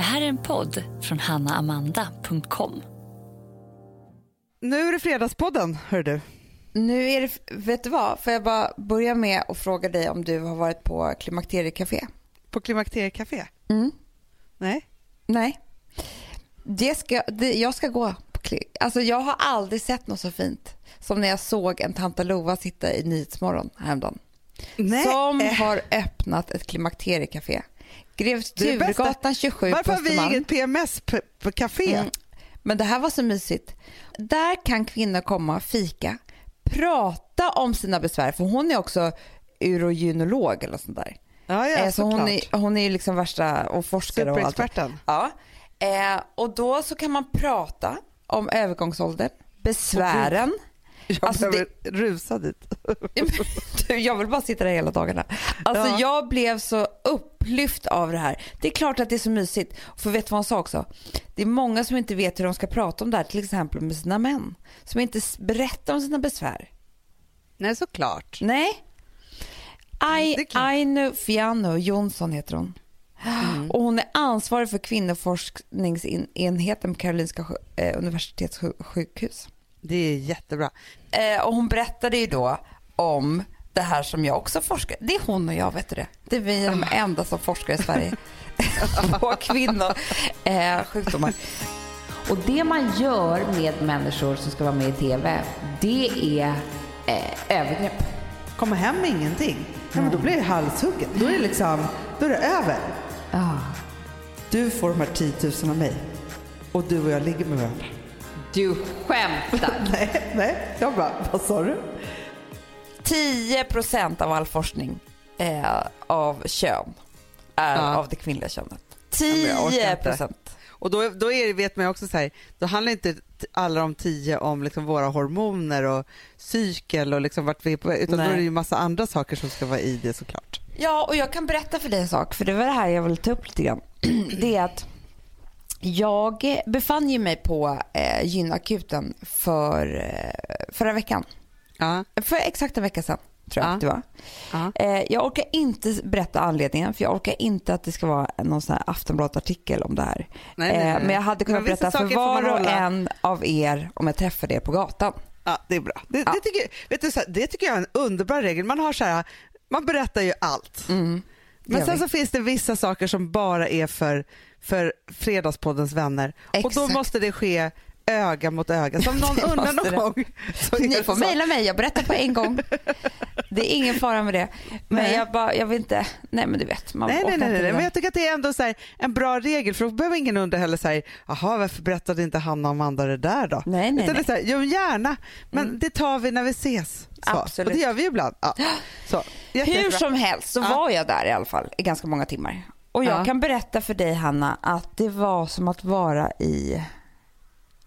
Det här är en podd från hannaamanda.com. Nu är det Fredagspodden, hör du. Nu är det, vet du vad, får jag bara börja med att fråga dig om du har varit på Klimakteriecafé? På Klimakteriecafé? Mm. Nej. Nej. Det ska, det, jag ska gå på Alltså jag har aldrig sett något så fint som när jag såg en Tanta Lova sitta i Nyhetsmorgon häromdagen. Nej. Som har öppnat ett klimakteriecafé. Grev. Turegatan 27 Varför har vi inget PMS på, på café? Mm. Men det här var så mysigt. Där kan kvinnor komma och fika, prata om sina besvär, för hon är också urogynolog eller sånt där. Ja, ja, Eh, så hon är, hon är liksom värsta och forskare och allt. Ja. Eh, och då så kan man prata om övergångsåldern, besvären. Jag Alltså, behöver rusa dit. Jag vill bara sitta där hela dagarna. Alltså Ja. jag blev så upplyft av det här. Det är klart att det är så mysigt. För vet du vad hon sa också? Det är många som inte vet hur de ska prata om det här, till exempel med sina män. Som inte berättar om sina besvär. Nej, såklart. Nej. I, Det är klart. Aino Fiano Jonsson heter hon. Mm. Och hon är ansvarig för kvinnoforskningsenheten på Karolinska eh, universitetssjukhus. Det är jättebra. Eh, och hon berättade ju då om det här som jag också forskar. Det är hon och jag, vet du det. Det är vi de enda som forskar i Sverige på kvinnor, eh, sjukdomar. Och det man gör med människor som ska vara med i TV, det är eh, övergrepp. Komma hem med ingenting. Ja, men då blir det halshugget. Då är det liksom, då är det över. Ah. Du får de här 10 000 av mig. Och du och jag ligger med varandra. Du skämtar. Nej, nej. Jag bara, vad sa du? 10 procent av all forskning eh, av kön är Ja. av det kvinnliga könet. men jag orkar 10 inte. procent. Och då, då är, det- vet man också så här, då handlar inte alla de tio om liksom våra hormoner och cykel och liksom vart vi är på utan Nej. då är det ju massa andra saker som ska vara i det såklart. Ja, och jag kan berätta för dig en sak, för det var det här jag ville ta upp lite grann. Det är att jag befann ju mig på eh, gynakuten för eh, förra veckan. Ja, För exakt en vecka sedan, tror jag Ja. att det var. ja. Eh, jag orkar inte berätta anledningen, för jag orkar inte att det ska vara någon sån här Aftonbladet-artikel om det här. Nej, nej, nej. Eh, men jag hade kunnat berätta för var och en av er om jag träffade er på gatan. ja det är bra. Det, det, tycker, vet du, det tycker jag är en underbar regel. Man har så här, man berättar ju allt. Mm. Men sen vi. så finns det vissa saker som bara är för, för Fredagspoddens vänner. Och då Exakt. måste det ske öga mot öga. Så om någon undrar någon det. gång. Så Ni får så. mejla mig, jag berättar på en gång. Det är ingen fara med det. Men Nej. jag, bara, jag vill inte, nej men du vet. Man Nej, nej, nej, nej, men jag tycker att det är ändå så här, en bra regel för då behöver ingen undra heller säga, jaha varför berättade inte Hanna och Amanda det där då? Nej, nej, Utan det är nej. så här, jo gärna, men Mm. det tar vi när vi ses. Så. Absolut. Och det gör vi ju ibland. Ja. Så, Hur som helst så Ja. var jag där i alla fall i ganska många timmar. Och jag Ja. kan berätta för dig Hanna att det var som att vara i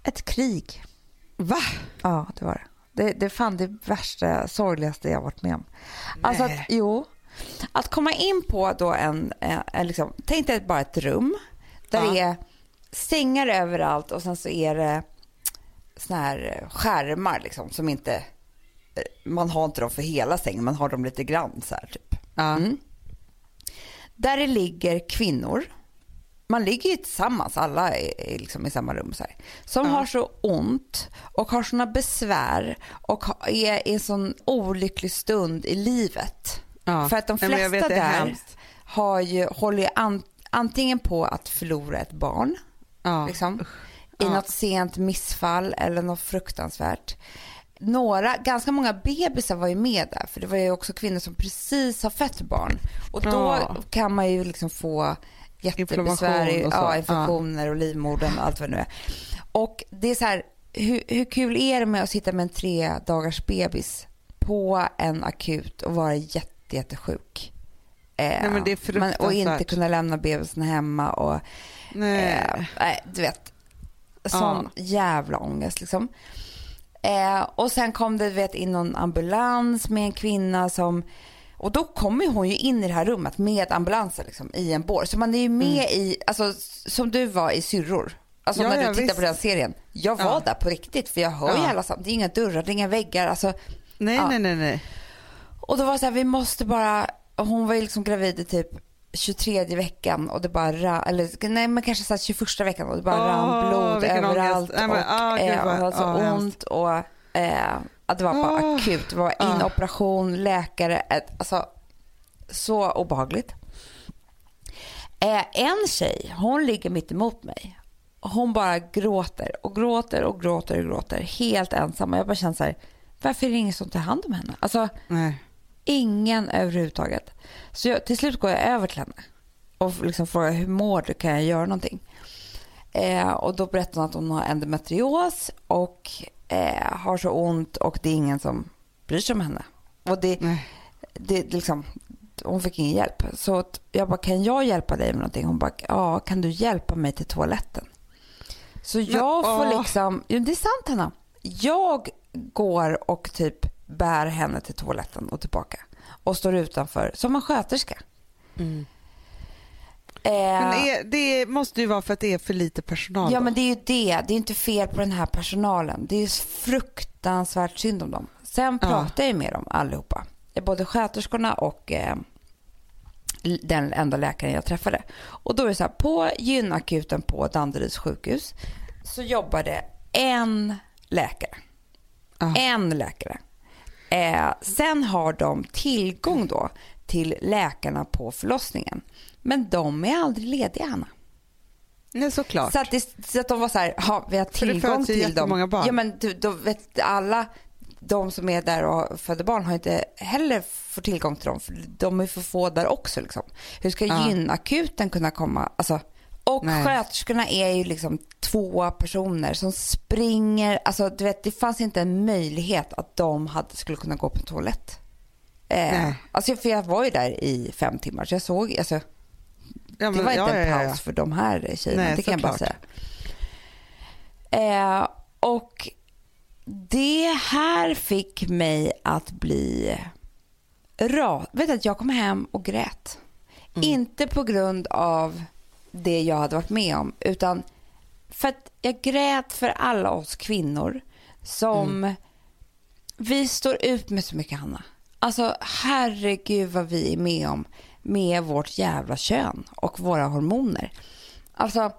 ett krig. Va? Ja, det var det. Det, det är fan det värsta, sorgligaste jag varit med om. Alltså att, Nej. jo, att komma in på då en, en, en liksom, tänk dig bara ett rum där Ja. det är sängar överallt och sen så är det såna här skärmar liksom som inte, eh, man har inte dem för hela sängen, man har dem lite grann så här typ. Ja. Mm. Där det ligger kvinnor, man ligger ju tillsammans, alla är liksom i samma rum så här, som Ja. har så ont och har såna besvär och är i en sån olycklig stund i livet. Ja. För att de flesta vet, där har ju, håller ju an, antingen på att förlora ett barn, Ja. liksom, i Ja. något sent missfall eller något fruktansvärt. Några, ganska många bebisar var ju med där för det var ju också kvinnor som precis har fött barn och då Ja. kan man ju liksom få jättebesvär, i- Inflammation och så. ja, infektioner och livmodern och allt vad det nu är. Och det är så här, hur, hur kul är det med att sitta med en tre dagars bebis på en akut och vara jätte, jättesjuk? Eh, Nej, men och inte kunna lämna bebisen hemma och Nej. Eh, du vet. Sån jävla ångest liksom. Eh, och sen kom det vet, in någon ambulans med en kvinna som och då kommer hon ju in i det här rummet med ambulansen liksom, i en bår. Så man är ju med i, alltså som du var i Syrror. Alltså Mm. Ja, när du ja, tittar visst. på den serien. Jag var Ja. där på riktigt för jag hör ju Ja. alla sam- Det är inga dörrar, det är inga väggar. Alltså, nej, nej, nej, nej. och då var det så här, vi måste bara, hon var ju liksom gravid i typ 23 veckan och det bara eller nej men kanske så här 21 veckan och det bara Åh, rann blod överallt ångest. Nej, men, och gud, eh, och det var så hemskt. ont och eh, att det var bara Ah. akut. Det var Ah. inoperation, läkare, ett, alltså så obehagligt. Eh, en tjej, hon ligger mitt emot mig. Hon bara gråter och gråter och gråter och gråter helt ensam. Och jag bara känner så här, varför är det ingen som tar hand om henne? Alltså Nej. ingen överhuvudtaget. Så jag, till slut går jag över till henne och liksom frågar hur mår du, kan jag göra någonting? Eh, och då berättar hon att hon har endometrios och eh, har så ont och det är ingen som bryr sig om henne. Och det, Nej. det liksom, hon fick ingen hjälp. Så jag bara, kan jag hjälpa dig med någonting? Hon bara, ja, kan du hjälpa mig till toaletten? Så jag får åh. liksom, jo, det är sant Hanna. Jag går och typ bär henne till toaletten och tillbaka. Och står utanför som en sköterska. Mm. Eh, Men är, det måste ju vara för att det är för lite personal. Ja då. men det är ju det. Det är inte fel på den här personalen. Det är ju fruktansvärt synd om dem. Sen Ja. pratar jag med dem allihopa. Både sköterskorna och eh, den enda läkaren jag träffade. Och då är det så här, på gynakuten på Danderyds sjukhus så jobbar det en läkare. Ja. En läkare. Eh, sen har de tillgång då till läkarna på förlossningen. Men de är aldrig lediga, Hanna. Nej, såklart. Så att, det, så att de var så här, ja, vi har det tillgång föds ju till dem. jättemånga barn. Ja, men du, då vet alla de som är där och föder barn har inte heller fått tillgång till dem. För de är för få där också. Liksom. Hur ska Ja. gynakuten kunna komma? Alltså, och Nej. sköterskorna är ju liksom två personer som springer. Alltså, du vet, det fanns inte en möjlighet att de hade, skulle kunna gå på en toalett. Eh, alltså, för jag var ju där i fem timmar så jag såg, alltså, Ja, det men- var inte ja, en ja, paus för de här tjejerna, Nej, det kan jag bara säga. Eh, och det här fick mig att bli ras. Vet du, att jag kom hem och grät. Mm. Inte på grund av det jag hade varit med om, utan för att jag grät för alla oss kvinnor som Mm. vi står ut med så mycket, Hanna. Alltså, herregud vad vi är med om med vårt jävla kön och våra hormoner. Alltså, allt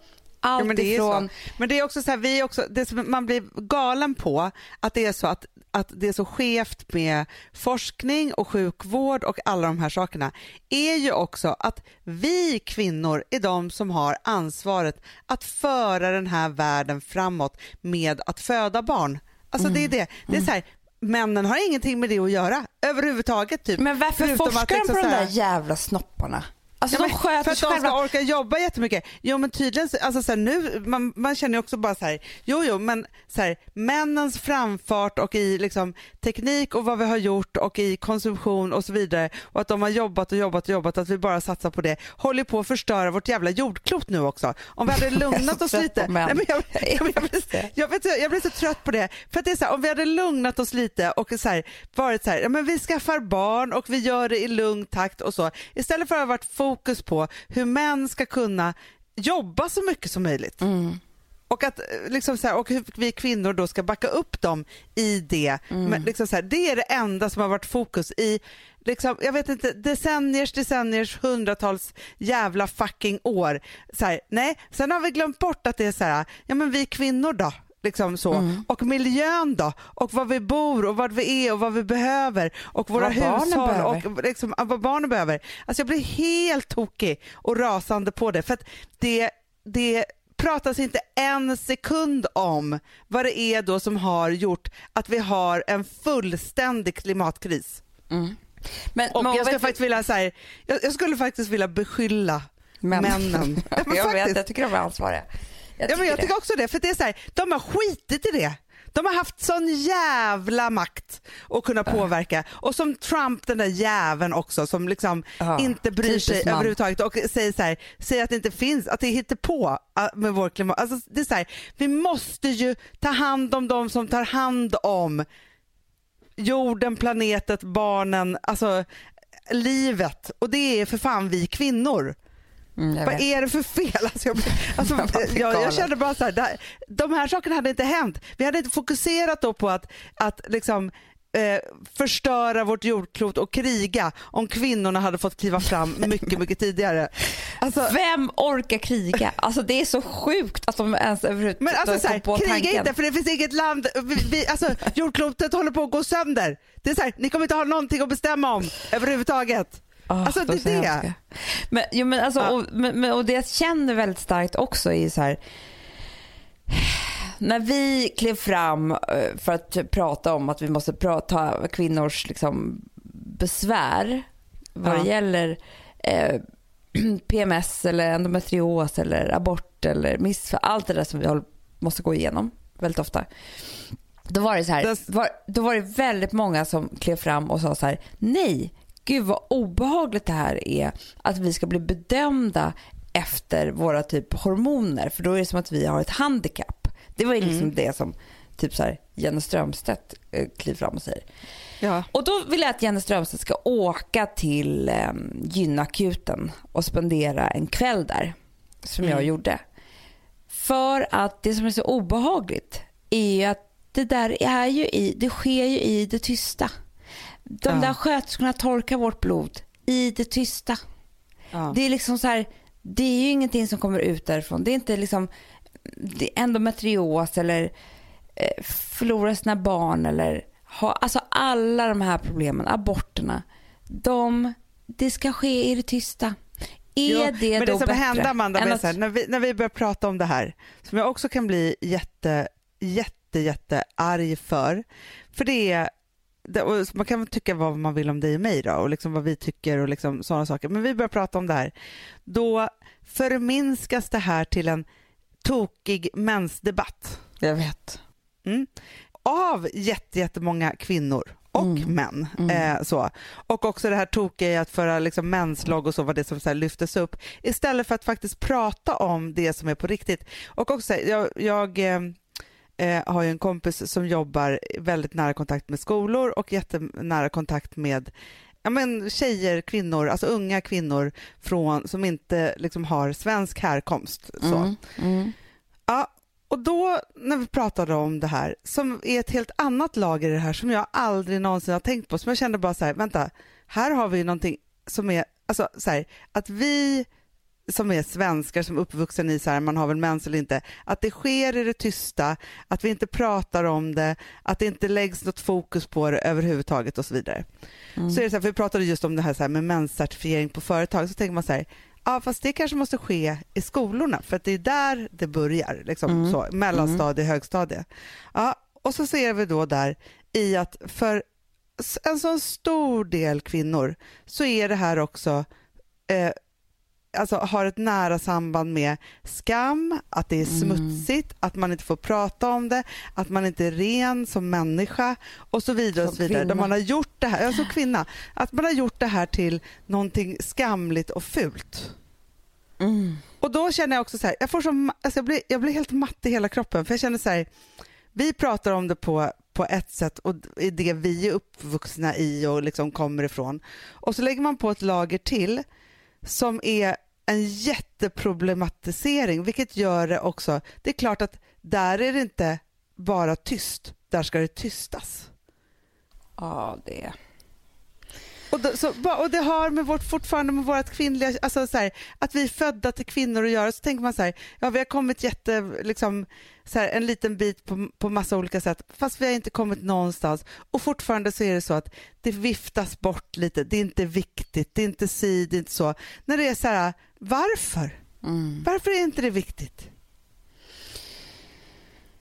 Ja, men det är ifrån... så. Men det är också så här, vi är också, det som man blir galen på, att det är så att, att det är så skevt med forskning och sjukvård och alla de här sakerna, är ju också att vi kvinnor är de som har ansvaret att föra den här världen framåt med att föda barn. Alltså det är det. Det är så här, männen har ingenting med det att göra överhuvudtaget. Typ. Men varför Förutom forskar de liksom på de så här- där jävla snopparna? Alltså Ja, de sköter för att de ska själva. orka jobba jättemycket. Jo men tydligen, så- alltså så här, nu, man, man känner ju också bara så här, jo jo men så här, männens framfart och i liksom, teknik och vad vi har gjort och i konsumtion och så vidare och att de har jobbat och jobbat och jobbat att vi bara satsar på det håller på att förstöra vårt jävla jordklot nu också. Om vi hade lugnat oss lite. Nej, men jag, jag, jag, jag, blir, jag, vet, jag blir så trött på det. För att det är så här, om vi hade lugnat oss lite och så här, varit så här, ja, men vi skaffar barn och vi gör det i lugn takt och så. Istället för att ha varit fokus på hur män ska kunna jobba så mycket som möjligt. Mm. Och, att, eh, liksom så här, och hur vi kvinnor då ska backa upp dem i det. Mm. Men liksom så här, det är det enda som har varit fokus i liksom, jag vet inte, decenniers, decenniers, hundratals jävla fucking år. Så här, nej, sen har vi glömt bort att det är så här, ja men vi kvinnor då? Liksom så. Mm. Och miljön då? Och var vi bor och vad vi är och vad vi behöver och våra Vad hushåll behöver. och liksom, vad barnen behöver. Alltså jag blir helt tokig och rasande på det för att det, det pratas inte en sekund om vad det är då som har gjort att vi har en fullständig klimatkris. Mm. Men, Och men jag, skulle faktiskt vilja, så här, jag, jag skulle faktiskt vilja beskylla Män. männen. Ja, men jag vet, jag tycker de är ansvariga. Jag Ja, men jag tycker också det, för det är så här, de har skitit i det. De har haft sån jävla makt att kunna påverka. Och som Trump, den där jäveln också, som liksom Ja, inte bryr sig man. överhuvudtaget och säger så här, säger att det inte finns, att det hittar på äh, med vår klimat. Alltså, det är så här, vi måste ju ta hand om de som tar hand om jorden, planetet, barnen, alltså livet. Och det är för fan vi kvinnor. Mm, Vad är det för fel? Alltså jag, alltså, jag, jag kände bara så här, där, de här sakerna hade inte hänt. Vi hade inte fokuserat då på att, att liksom, eh, förstöra vårt jordklot och kriga om kvinnorna hade fått kliva fram mycket, mycket tidigare. Alltså, Vem orkar kriga? Alltså det är så sjukt att de ens överhuvudtaget men alltså, så här, på kriga tanken. inte för det finns inget land, vi, vi, alltså, jordklotet håller på att gå sönder. Det är så här, ni kommer inte ha någonting att bestämma om överhuvudtaget. Oh, alltså det är det. Men, jo, men, alltså, ja. och, men, och det jag känner väldigt starkt också är så här när vi klev fram eh, för att prata om att vi måste prata kvinnors liksom, besvär vad ja. det gäller eh, PMS eller endometrios eller abort eller missfall, allt det där som vi måste gå igenom väldigt ofta. Då var det så här, då var det väldigt många som klev fram och sa så här, nej, gud vad obehagligt det här är att vi ska bli bedömda efter våra typ hormoner för då är det som att vi har ett handikapp. Det var ju liksom mm. det som typ så här, Jenny Strömstedt eh, kliver fram och säger. Ja. Och då vill jag att Jenny Strömstedt ska åka till eh, gynakuten och spendera en kväll där som mm. jag gjorde. För att det som är så obehagligt är ju att det där är ju i, det sker ju i det tysta. De ja. där sköterskorna torkar vårt blod i det tysta. Ja. Det är liksom så här, det är ju ingenting som kommer ut därifrån. Det är inte liksom endometrios eller eh, förlora sina barn eller ha, alltså alla de här problemen, aborterna, de, det ska ske i det tysta. Är jo, det men det då som bättre? hände Amanda, att... här, när, vi, när vi börjar prata om det här, som jag också kan bli jätte, jätte, jätte arg för, för det är det, man kan tycka vad man vill om dig och mig då, och liksom vad vi tycker och liksom sådana saker. Men vi börjar prata om det här. Då förminskas det här till en tokig mensdebatt. Jag vet. Mm. Av jättemånga kvinnor och mm. män. Mm. Eh, så. Och också det här tokiga i att föra liksom, menslag och så var det som så här, lyftes upp istället för att faktiskt prata om det som är på riktigt. Och också, jag, jag eh, har ju en kompis som jobbar väldigt nära kontakt med skolor och jättenära kontakt med ja, men tjejer, kvinnor, alltså unga kvinnor från, som inte liksom har svensk härkomst. Så. Mm, mm. Ja, och då när vi pratade om det här, som är ett helt annat lager i det här som jag aldrig någonsin har tänkt på, som jag kände bara så här, vänta, här har vi någonting som är, alltså så här, att vi som är svenskar som är uppvuxen i så här, man har väl mens eller inte, att det sker i det tysta, att vi inte pratar om det, att det inte läggs något fokus på det överhuvudtaget och så vidare. Mm. Så är det så här, för vi pratade just om det här, så här med menscertifiering på företag, så tänker man så här, ja fast det kanske måste ske i skolorna för att det är där det börjar, liksom mm. så, mellanstadie, mm. högstadie. Ja, och så ser vi då där i att för en så stor del kvinnor så är det här också eh, alltså, har ett nära samband med skam, att det är mm. smutsigt, mm. att man inte får prata om det, att man inte är ren som människa och så vidare. Och så vidare. Där man har gjort det här, alltså kvinna, att man har gjort det här till någonting skamligt och fult. Mm. Och då känner jag också så här, jag, får som, alltså jag, blir, jag blir helt matt i hela kroppen för jag känner så här, vi pratar om det på, på ett sätt och i det vi är uppvuxna i och liksom kommer ifrån. Och så lägger man på ett lager till som är en jätteproblematisering, vilket gör det också... Det är klart att där är det inte bara tyst, där ska det tystas. Ja, det... Och, då, så, och det har med vårt, fortfarande med vårt kvinnliga, alltså så här, att vi är födda till kvinnor att göra, så tänker man så här, ja vi har kommit jätte, liksom, så här, en liten bit på, på massa olika sätt, fast vi har inte kommit någonstans. Och fortfarande så är det så att det viftas bort lite, det är inte viktigt, det är inte si, det är inte så. När det är så här, varför? Mm. Varför är inte det viktigt?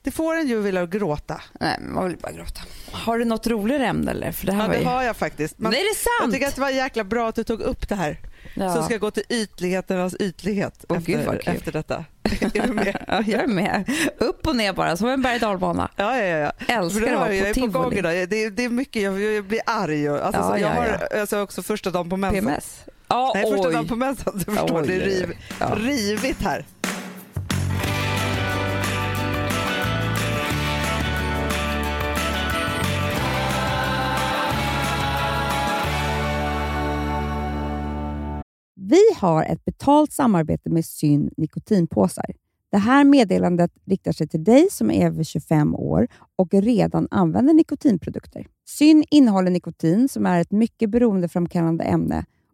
Det får en ju vilja gråta. Nej, man vill bara gråta. Har du något roligare ämne eller? För det här ja, det ju... har jag faktiskt. Men är det sant? Jag tycker att det var jäkla bra att du tog upp det här. Ja. Så ska jag gå till ytligheternas ytlighet oh, efter, efter detta. är du med? ja, jag är med. Upp och ner bara, som en berg Ja, ja, ja. Älskar att vara på idag. Det är, det är mycket, jag, jag blir arg. Alltså, ja, jag har alltså, också första dagen på mensen. PMS? Ja, Nej, första dagen på mensen. Du förstår, oj, det är riv, rivigt här. Vi har ett betalt samarbete med Syn nikotinpåsar Det här meddelandet riktar sig till dig som är över 25 år och redan använder nikotinprodukter. Syn innehåller nikotin som är ett mycket beroendeframkallande ämne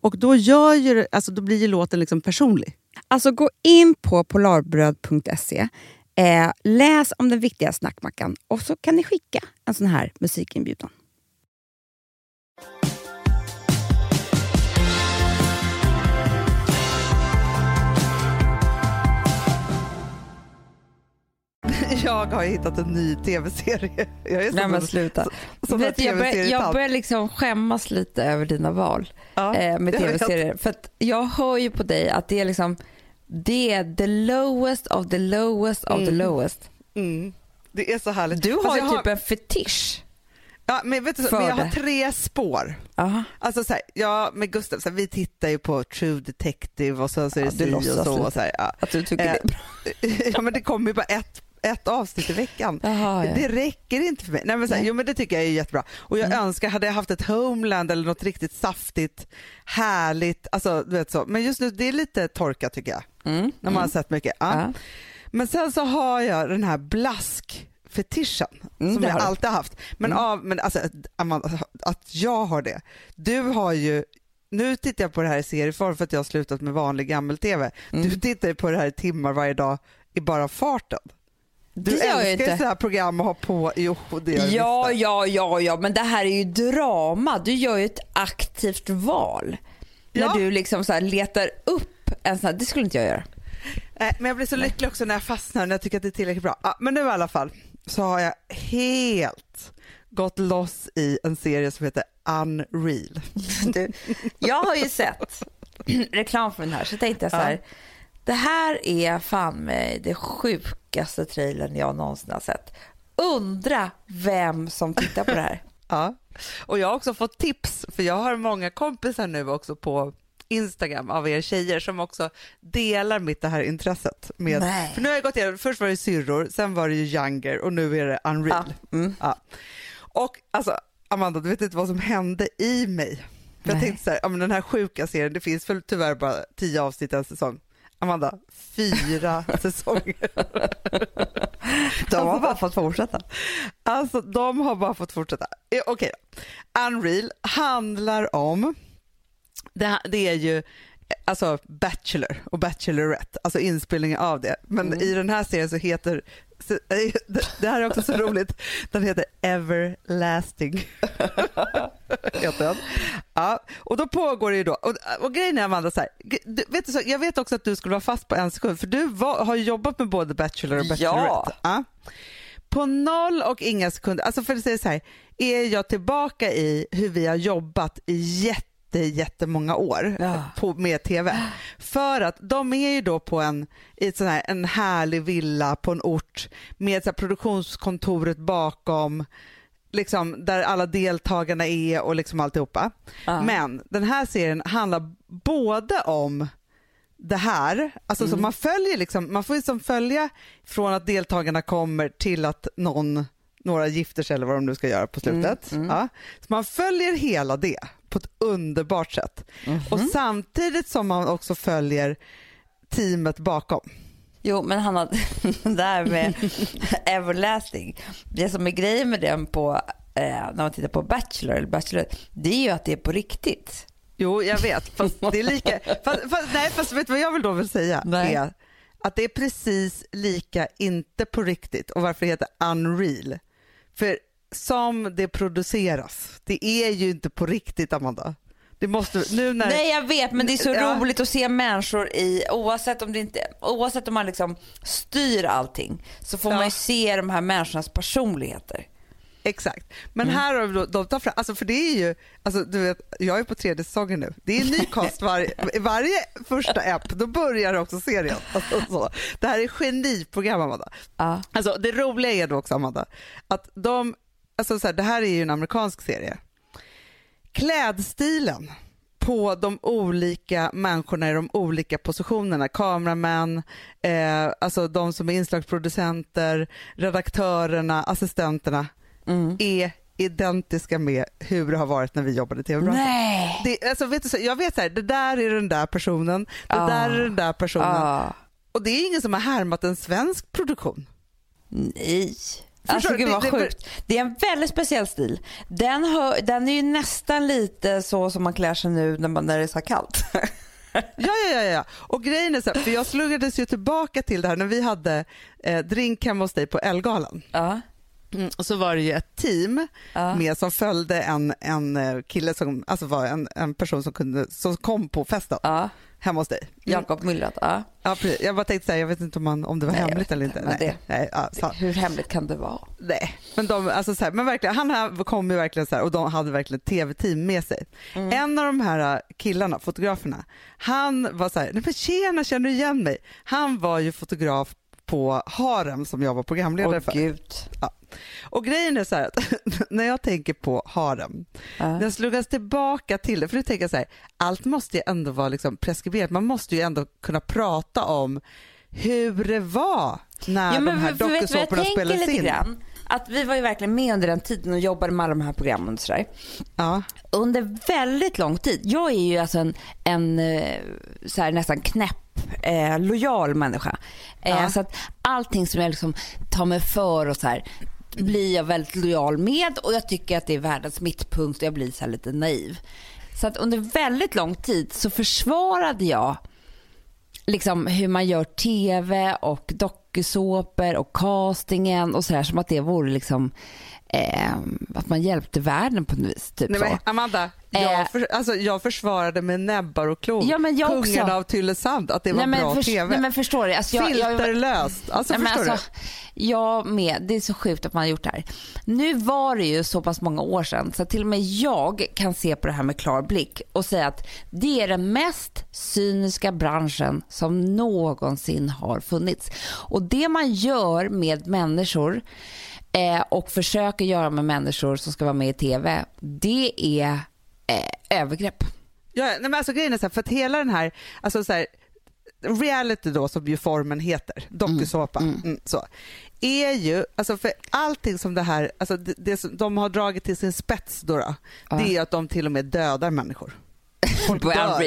Och då, gör ju, alltså, då blir ju låten liksom personlig. Alltså gå in på polarbröd.se, eh, läs om den viktiga snackmackan och så kan ni skicka en sån här musikinbjudan. Jag har hittat en ny tv-serie. Jag är Nej men sluta. som Vet, jag, bör, jag börjar liksom skämmas lite över dina val Ja, eh, med jag tv-serier. För jag hör ju på dig att det är liksom det är the lowest of the lowest of the Mm. lowest. Mm. Det är så härligt. Du har jag ju typ en fetisch. Ja, men, vet du, men jag har tre spår. Ja. Alltså så här, ja med Gustav, så här, vi tittar ju på True Detective och så, så är Ja, det du si och så. Och så här, ja. Att du tycker Eh, det är bra. ja men det kommer ju bara ett, ett avsnitt i veckan. Jaha, ja. Det räcker inte för mig. Nej, men så här. Jo men det tycker jag är jättebra. Och jag Mm. önskar, hade jag haft ett Homeland eller något riktigt saftigt, härligt, alltså du vet så. Men just nu det är lite torka tycker jag. Mm. När man har sett mycket. Ja. Ja. Men sen så har jag den här blaskfetischen Mm, som jag har alltid haft. Men, Mm. av, men alltså, att jag har det. Du har ju, nu tittar jag på det här i serieform för att jag har slutat med vanlig gammel-tv. Mm. Du tittar ju på det här i timmar varje dag i bara farten. Du Det älskar ju inte. så här program och ha på, jo det gör Ja, visst. ja, ja, ja, men det här är ju drama. Du gör ju ett aktivt val. Ja. När du liksom så letar upp en sån här, det skulle inte jag göra. Nej, men jag blir så lycklig också när jag fastnar när jag tycker att det är tillräckligt bra. Ja, men nu i alla fall så har jag helt gått loss i en serie som heter Unreal. Du, jag har ju sett reklam för den här så tänkte jag så här. Det här är fan mig det sjukaste trailern jag någonsin har sett. Undra vem som tittar på det här. Ja, och jag har också fått tips för jag har många kompisar nu också på Instagram av er tjejer som också delar mitt det här intresset. Med, Nej. för nu har jag gått igenom, först var det syrror, sen var det ju Younger och nu är det Unreal. Ja, mm. Ja. Och alltså Amanda, du vet inte vad som hände i mig. För jag tänkte så här, ja, men den här sjuka serien, det finns väl tyvärr bara tio avsnitt en säsong. Amanda, fyra säsonger. De har bara fått fortsätta. Alltså de har bara fått fortsätta. Eh, Okej då. Unreal handlar om, det, det är ju alltså Bachelor och Bachelorette, alltså inspelningen av det. Men Mm. i den här serien så heter, så, eh, det, här är också så roligt, den heter Everlasting. heter den. Ja, och då pågår det ju då, och, och grejen är Amanda, så här, vet du, så, jag vet också att du skulle vara fast på en sekund, för du var, har jobbat med både Bachelor och Ja. Bachelorette. Ja. På noll och inga sekunder, alltså för att säga så här, är jag tillbaka i hur vi har jobbat i jätte, jättemånga år Ja. på, med TV. För att de är ju då på en, i sån här, en härlig villa på en ort med så här produktionskontoret bakom, liksom, där alla deltagarna är och liksom alltihopa. Ja. Men den här serien handlar både om det här, alltså Mm. så man följer liksom, man får liksom följa från att deltagarna kommer till att någon, några gifter sig eller vad de nu ska göra på slutet. Mm, Ja. Så man följer hela det på ett underbart sätt. Mhm. Och samtidigt som man också följer teamet bakom. Jo, men Hanna, det här med everlasting. Det som är grejen med den på, eh, när man tittar på Bachelor eller Bachelor, det är ju att det är på riktigt. Jo, jag vet. Fast det är lika... Fast, fast, nej, fast vet du vad jag vill då vill säga? Nej. Är att det är precis lika inte på riktigt och varför det heter unreal. För som det produceras, det är ju inte på riktigt Amanda. Det måste, nu när... Nej jag vet men det är så Ja. roligt att se människor i, oavsett om, det inte, oavsett om man liksom styr allting, så får Ja. man ju se de här människornas personligheter. Exakt. Men Mm. här har då, de tar fram, alltså för det är ju, alltså du vet, jag är på tredje säsongen nu. Det är ny cast varje, varje första app, då börjar också serien. Alltså, så. Det här är geniprogram Amanda. Ja. Alltså det roliga är då också Amanda, att de, alltså så här, det här är ju en amerikansk serie. Klädstilen på de olika människorna i de olika positionerna, kameramän, eh, alltså de som är inslagsproducenter, redaktörerna, assistenterna, Mm. är identiska med hur det har varit när vi jobbade i tv-branschen. Nej! Det, alltså, vet du, så- jag vet så här, det där är den där personen, det Ah. där är den där personen. Ja. Och det är ingen som har härmat en svensk produktion. Nej. Alltså gud vad sjukt. Det är en väldigt speciell stil. Den, hör, den är ju nästan lite så som man klär sig nu när, man, när det är så här kallt. Ja, ja, ja, ja. Och grejen är så här, för jag sluggades ju tillbaka till det här när vi hade eh, drink hemma hos dig på Elgalan. Ja. Mm, och så var det ju ett team Ja. med som följde en, en eh, kille som alltså var en, en person som, kunde, som kom på festen ja. hemma hos dig. Mm. Jakob Myllrat. Ja. Ja, precis. Jag bara tänkte säga, jag vet inte om, man, om det var Nej, hemligt eller inte, inte. men Nej, nej, ja, så, Hur hemligt kan det vara? nej. Men, de, alltså, så här, men verkligen, han här kom ju verkligen så här, och de hade verkligen ett tv-team med sig. Mm. En av de här äh, killarna, fotograferna, han var så här, nej men tjena, känner du igen mig? Han var ju fotograf på Harem som jag var programledare Åh för. gud. Ja. Och grejen är så här att när jag tänker på harem, Ja. när jag sluggas tillbaka till det, för nu tänker jag så här, allt måste ju ändå vara liksom preskriberat. Man måste ju ändå kunna prata om hur det var när de här vet du vad jag dokusåporna spelades in. grann? Att vi var ju verkligen med under den tiden och jobbade med alla de här programmen och sådär. Ja. Under väldigt lång tid. Jag är ju alltså en, en eh, så här, nästan knäpp eh, lojal människa. Eh, Ja. Så att allting som jag liksom tar mig för och så här blir jag väldigt lojal med och jag tycker att det är världens mittpunkt och jag blir så här lite naiv. Så att under väldigt lång tid så försvarade jag liksom hur man gör tv och dokusåpor och castingen och sådär som att det vore liksom eh, att man hjälpte världen på något vis. Typ Nej, men Amanda, Eh. jag, för, alltså, jag försvarade med näbbar och klor Ja, men jag också. av Tylösand, att det var nej, bra förs- TV. Nej men förstår du? Alltså, jag, Filterlöst. Alltså, Nej, men förstår alltså, jag med. Det är så sjukt att man har gjort det här. Nu var det ju så pass många år sedan så till och med jag kan se på det här med klar blick och säga att det är den mest cyniska branschen som någonsin har funnits. Och det man gör med människor eh, och försöker göra med människor som ska vara med i TV, det är eh, övergrepp. Ja, nej, men alltså grejen är så här, för att hela den här, alltså så här, reality då som ju formen heter, dokusåpa, mm, så, är ju, alltså för allting som det här, alltså det, det som de har dragit till sin spets då, då Ja. det är att de till och med dödar människor. Folk dör.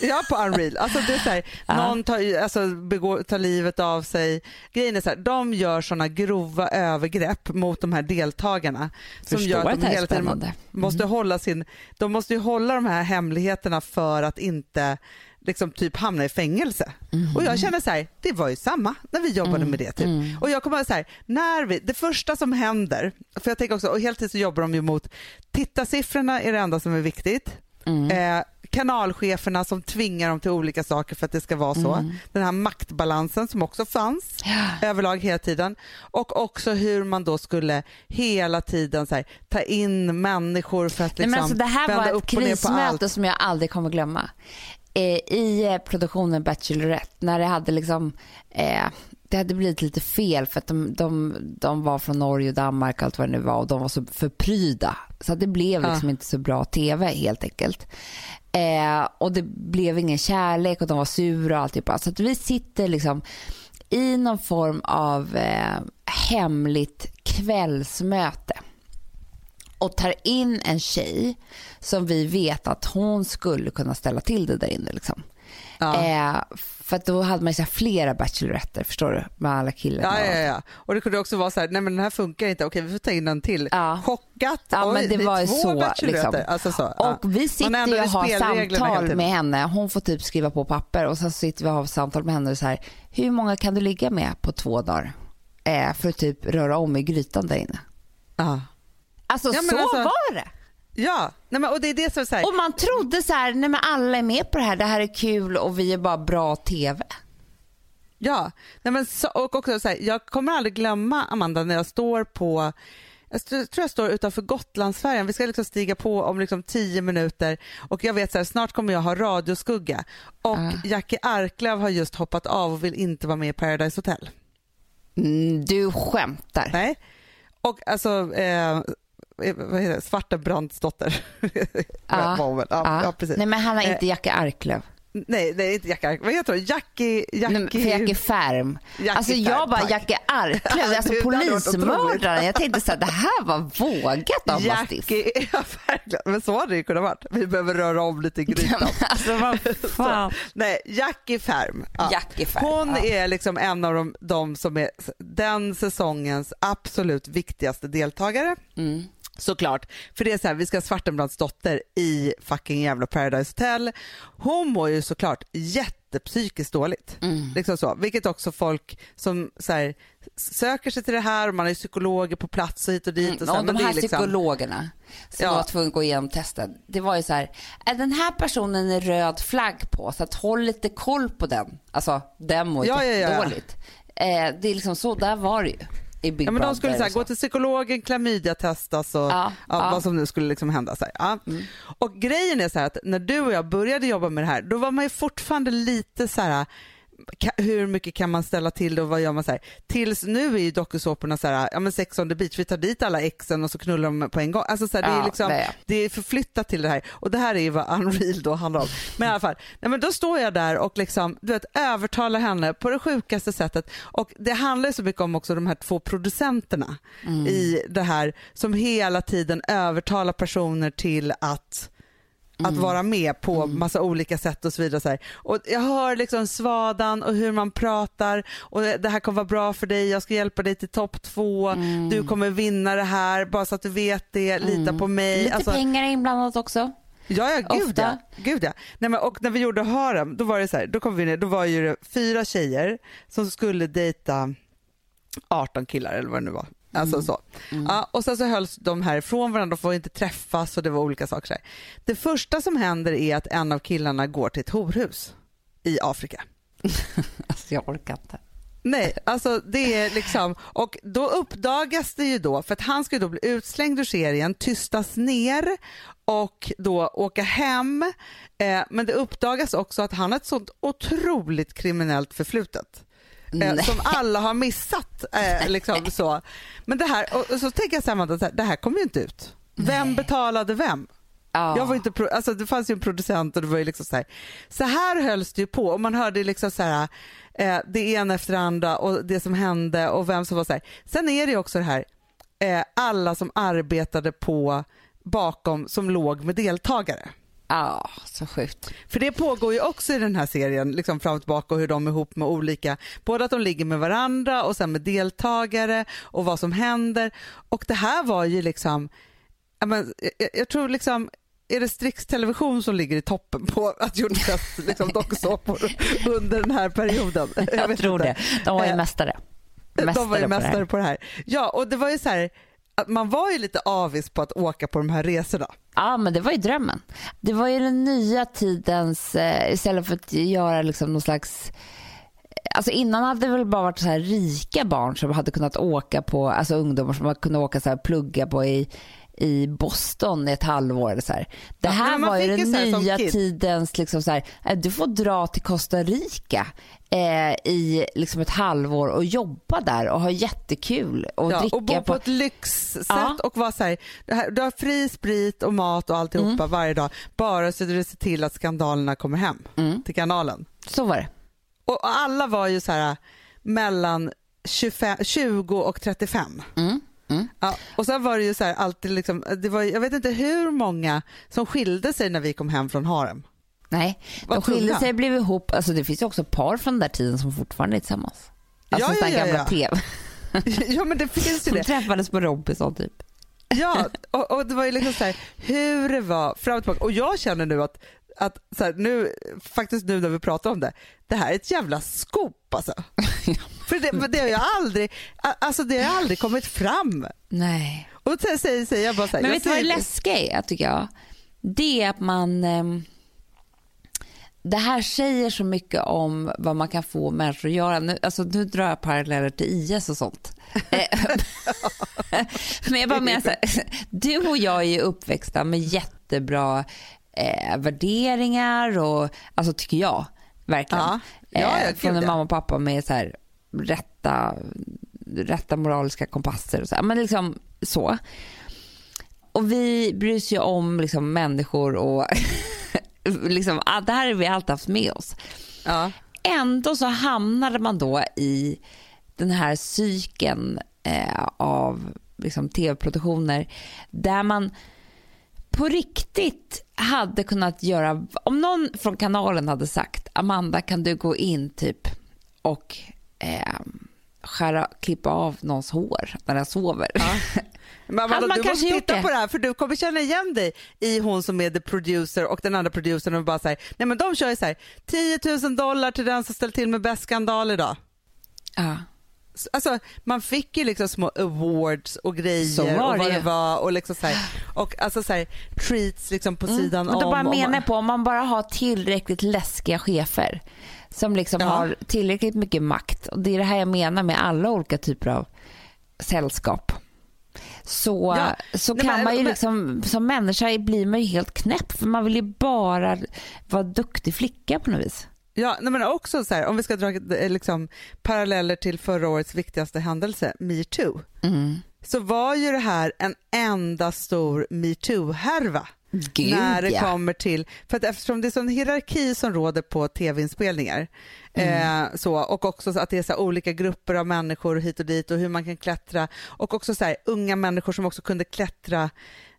Ja, på Unreal. Alltså det är så här. Någon tar, alltså begår, tar livet av sig. Grejen är så här, de gör såna grova övergrepp mot de här deltagarna som Förstår gör att de hela tiden spännande. Mm. måste hålla sin, de måste ju hålla de här hemligheterna för att inte liksom typ hamna i fängelse. Mm. Och jag känner så här, det var ju samma när vi jobbade med det. Typ. Mm. Och jag kommer så här, när vi, det första som händer, för jag tänker också, och hela tiden så jobbar de ju mot, tittarsiffrorna är det enda som är viktigt. Mm. Eh, kanalcheferna som tvingar dem till olika saker för att det ska vara så. Mm. Den här maktbalansen som också fanns överlag hela tiden. Och också hur man då skulle hela tiden här, ta in människor för att Nej, liksom men alltså, det här vända var ett upp och ner på allt. krismöte som jag aldrig kommer glömma. Eh, I eh, produktionen Bachelorette, när det hade liksom eh, det hade blivit lite fel för att de, de, de var från Norge och Danmark och allt vad det nu var och de var så förpryda. Så det blev Ja. liksom inte så bra tv helt enkelt. Eh, och det blev ingen kärlek och de var sura och alltihopa. Så att vi sitter liksom i någon form av eh, hemligt kvällsmöte och tar in en tjej som vi vet att hon skulle kunna ställa till det där inne. Liksom. Ja. Eh, för att då hade man ju så flera bacheloretter, förstår du? Med alla killarna. Ja, ja, ja. Och det kunde också vara så här, nej men den här funkar inte, okej vi får ta in en till. Ja. Chockat, Ja, oj, men det är var ju två så. Liksom. Alltså så. ja. Och vi Man sitter ju och har samtal med henne. Hon får typ skriva på papper och sen sitter vi och har samtal med henne och så här, hur många kan du ligga med på två dagar? Eh, för att typ röra om i grytan där inne. Ja, Alltså Ja, så alltså- var det. Ja. Nej, men, och det är det som är Och man trodde så här, nej men alla är med på det här, det här är kul och vi är bara bra TV. Ja, Nej, men så, och också så här, jag kommer aldrig glömma Amanda när jag står på jag tror jag står utanför Gotlandsfärjan. Vi ska liksom stiga på om liksom tio minuter och jag vet så här, snart kommer jag ha radioskugga. Och Ah. Jackie Arklöv har just hoppat av och vill inte vara med i Paradise Hotel. Mm, du skämtar. Nej. Och alltså, eh, vad heter det? Svarta. Var hon väl? ja, Ja. ja, precis. Nej men han har Eh, inte Jackie Arklöv. Nej, det är inte Jackie. Vad heter hon? Jackie... Jackie... Nej, för Jackie Färm. Jackie alltså Färm, jag bara tack. Jackie Arklöv, alltså polismördaren. Jag tänkte så här, det här var vågat av. Jackie, ja, verkligen. Men så hade det ju kunnat varit. Vi behöver röra om lite i grytan. alltså vad fan. Nej, Jackie Färm. Ja. Jackie Färm, Hon ja. är liksom en av de, de som är den säsongens absolut viktigaste deltagare. Mm. Såklart. För det är så här, vi ska ha Svartenbrands dotter i fucking jävla Paradise Hotel. Hon mår ju såklart jättepsykiskt dåligt. Mm. Liksom så. Vilket också folk som så här, söker sig till det här och man är psykologer på plats och hit och dit. Och så Och här, de men det här är liksom- psykologerna som Ja. var tvungna att gå igenom testet. Det var ju så här, är den här personen en röd flagg på så att håll lite koll på den. Alltså den mår Ja, ja, ja. jättedåligt. Eh, det är liksom så, där var det ju. I Big Ja, men de skulle så här, gå till psykologen, klamydia-testas och Ja, ja. Mm. vad som nu skulle liksom hända. Så. Ja. Och grejen är så här att när du och jag började jobba med det här, då var man ju fortfarande lite så här hur mycket kan man ställa till det och vad gör man så här. Tills nu är ju dokusåporna så här, ja men sex on the beach, vi tar dit alla exen och så knullar de på en gång. Alltså så här, det, är Ja, liksom, är. det är förflyttat till det här och det här är ju vad Unreal då handlar om. Men i alla fall, nej men då står jag där och liksom, du vet, övertalar henne på det sjukaste sättet och det handlar ju så mycket om också de här två producenterna i det här som hela tiden övertalar personer till att att vara med på massa olika sätt och så vidare. Så här. Och jag hör liksom svadan och hur man pratar och det här kommer vara bra för dig, jag ska hjälpa dig till topp två, du kommer vinna det här bara så att du vet det, lita på mig. Lite Alltså, pengar inblandat också. Ja, ja gud Ofta. ja. Gud, ja. Nej, men, och när vi gjorde Harem, då var det så här, då kom vi ner, då var ju det fyra tjejer som skulle dejta 18 killar eller vad det nu var. Alltså så. Ja, och sen så hölls de här ifrån varandra, de får inte träffas och det var olika saker. Så här. Det första som händer är att en av killarna går till ett horhus i Afrika. Alltså jag orkar inte. Nej, alltså det är liksom, och då uppdagas det ju då, för att han ska ju då bli utslängd ur serien, tystas ner och då åka hem. Eh, men det uppdagas också att han har ett sånt otroligt kriminellt förflutet. Eh, som alla har missat. Eh, liksom så. Men det här, och, och så tänker jag så här, Amanda, det här kommer ju inte ut. Vem betalade vem? Ja. Jag var inte pro- alltså det fanns ju en producent och det var ju liksom så här. Så här hölls det ju på och man hörde liksom så här, eh, det ena efter det andra och det som hände och vem som var så här. Sen är det ju också det här, eh, alla som arbetade på bakom som låg med deltagare. Ja, så sjukt. För det pågår ju också i den här serien, liksom fram och tillbaka och hur de är ihop med olika, både att de ligger med varandra och sen med deltagare och vad som händer. Och det här var ju liksom, ja, men, jag, jag tror liksom, är det Strix Television som ligger i toppen på att gjort flest liksom, dokusåpor under den här perioden? Jag, vet tror inte. det. De var ju Eh, mästare. De var ju på det här. mästare på det här. Ja, och det var ju så här, att man var ju lite avis på att åka på de här resorna. Ja, men det var ju drömmen. Det var ju den nya tidens, eh, istället för att göra liksom någon slags eh, Alltså innan hade det väl bara varit så här rika barn som hade kunnat åka på, alltså ungdomar som hade kunnat åka så här plugga på i, i Boston i ett halvår. Eller så här. Det Ja, här man var ju den nya tidens, liksom så här, eh, du får dra till Costa Rica eh, i liksom ett halvår och jobba där och ha jättekul och Ja, dricka och bo på, på ett lyxsätt Ja. och vara så här, du har fri sprit och mat och alltihopa Mm. varje dag bara så du ser till att skandalerna kommer hem Mm. till kanalen. Så var det. Och, och alla var ju så här mellan 25, 20 och 35. Mm. Mm. Ja, och sen var det ju så här alltid liksom, det var, jag vet inte hur många som skilde sig när vi kom hem från harem. Nej, Vad de skilde sig blev ihop. Alltså det finns ju också par från den där tiden som fortfarande är tillsammans. Alltså Ja, ja, ja, gamla ja. tv. ja men det finns ju Som det. träffades på Robinson typ. Ja, och, och det var ju liksom så här, hur det var fram och tillbaka. Och jag känner nu att, att så här, nu, faktiskt nu när vi pratar om det, det här är ett jävla skop alltså. För det, det har jag aldrig, alltså det har aldrig kommit fram. Nej. Och så säger, säger jag bara så här, Men vet du vad det läskiga är tycker jag? Det är att man... ehm, det här säger så mycket om vad man kan få människor att göra. Nu, alltså, nu drar jag paralleller till IS och sånt. Eh, Men jag bara menar så här, du och jag är ju uppväxta med jättebra eh, värderingar och alltså tycker jag verkligen. Ja. Ja, ja, eh, från en mamma och pappa med så här rätta, rätta moraliska kompasser och så. här. Men liksom så. Och vi bryr sig om liksom människor och liksom, ah, det här har vi alltid haft med oss. Ja. Ändå så hamnade man då i den här cykeln eh, av liksom, tv-produktioner där man på riktigt hade kunnat göra, om någon från kanalen hade sagt Amanda kan du gå in typ och eh, skära, klippa av någons hår när den sover. Men Amanda, man du kanske måste titta det? på det här för du kommer känna igen dig i hon som är the producer och den andra producern och bara säger nej men de kör ju så här 10 000 dollar till den som ställer till med bäst skandal idag. Ja. Alltså, man fick ju liksom små awards och grejer och vad det var och liksom så här, och alltså så här, treats liksom på sidan Men om. då bara och menar man- på om man bara har tillräckligt läskiga chefer som liksom Ja. har tillräckligt mycket makt och det är det här jag menar med alla olika typer av sällskap. Så, Ja. så Nej, kan men- man ju men- liksom, som människa blir man ju helt knäpp för man vill ju bara vara duktig flicka på något vis. Ja, men också så här, om vi ska dra eh, liksom, paralleller till förra årets viktigaste händelse, metoo, Mm. så var ju det här en enda stor metoo-härva. Gud, när det ja. kommer till, för att eftersom det är sån hierarki som råder på tv-inspelningar Mm. eh, så, och också så att det är så olika grupper av människor hit och dit och hur man kan klättra och också så här, unga människor som också kunde klättra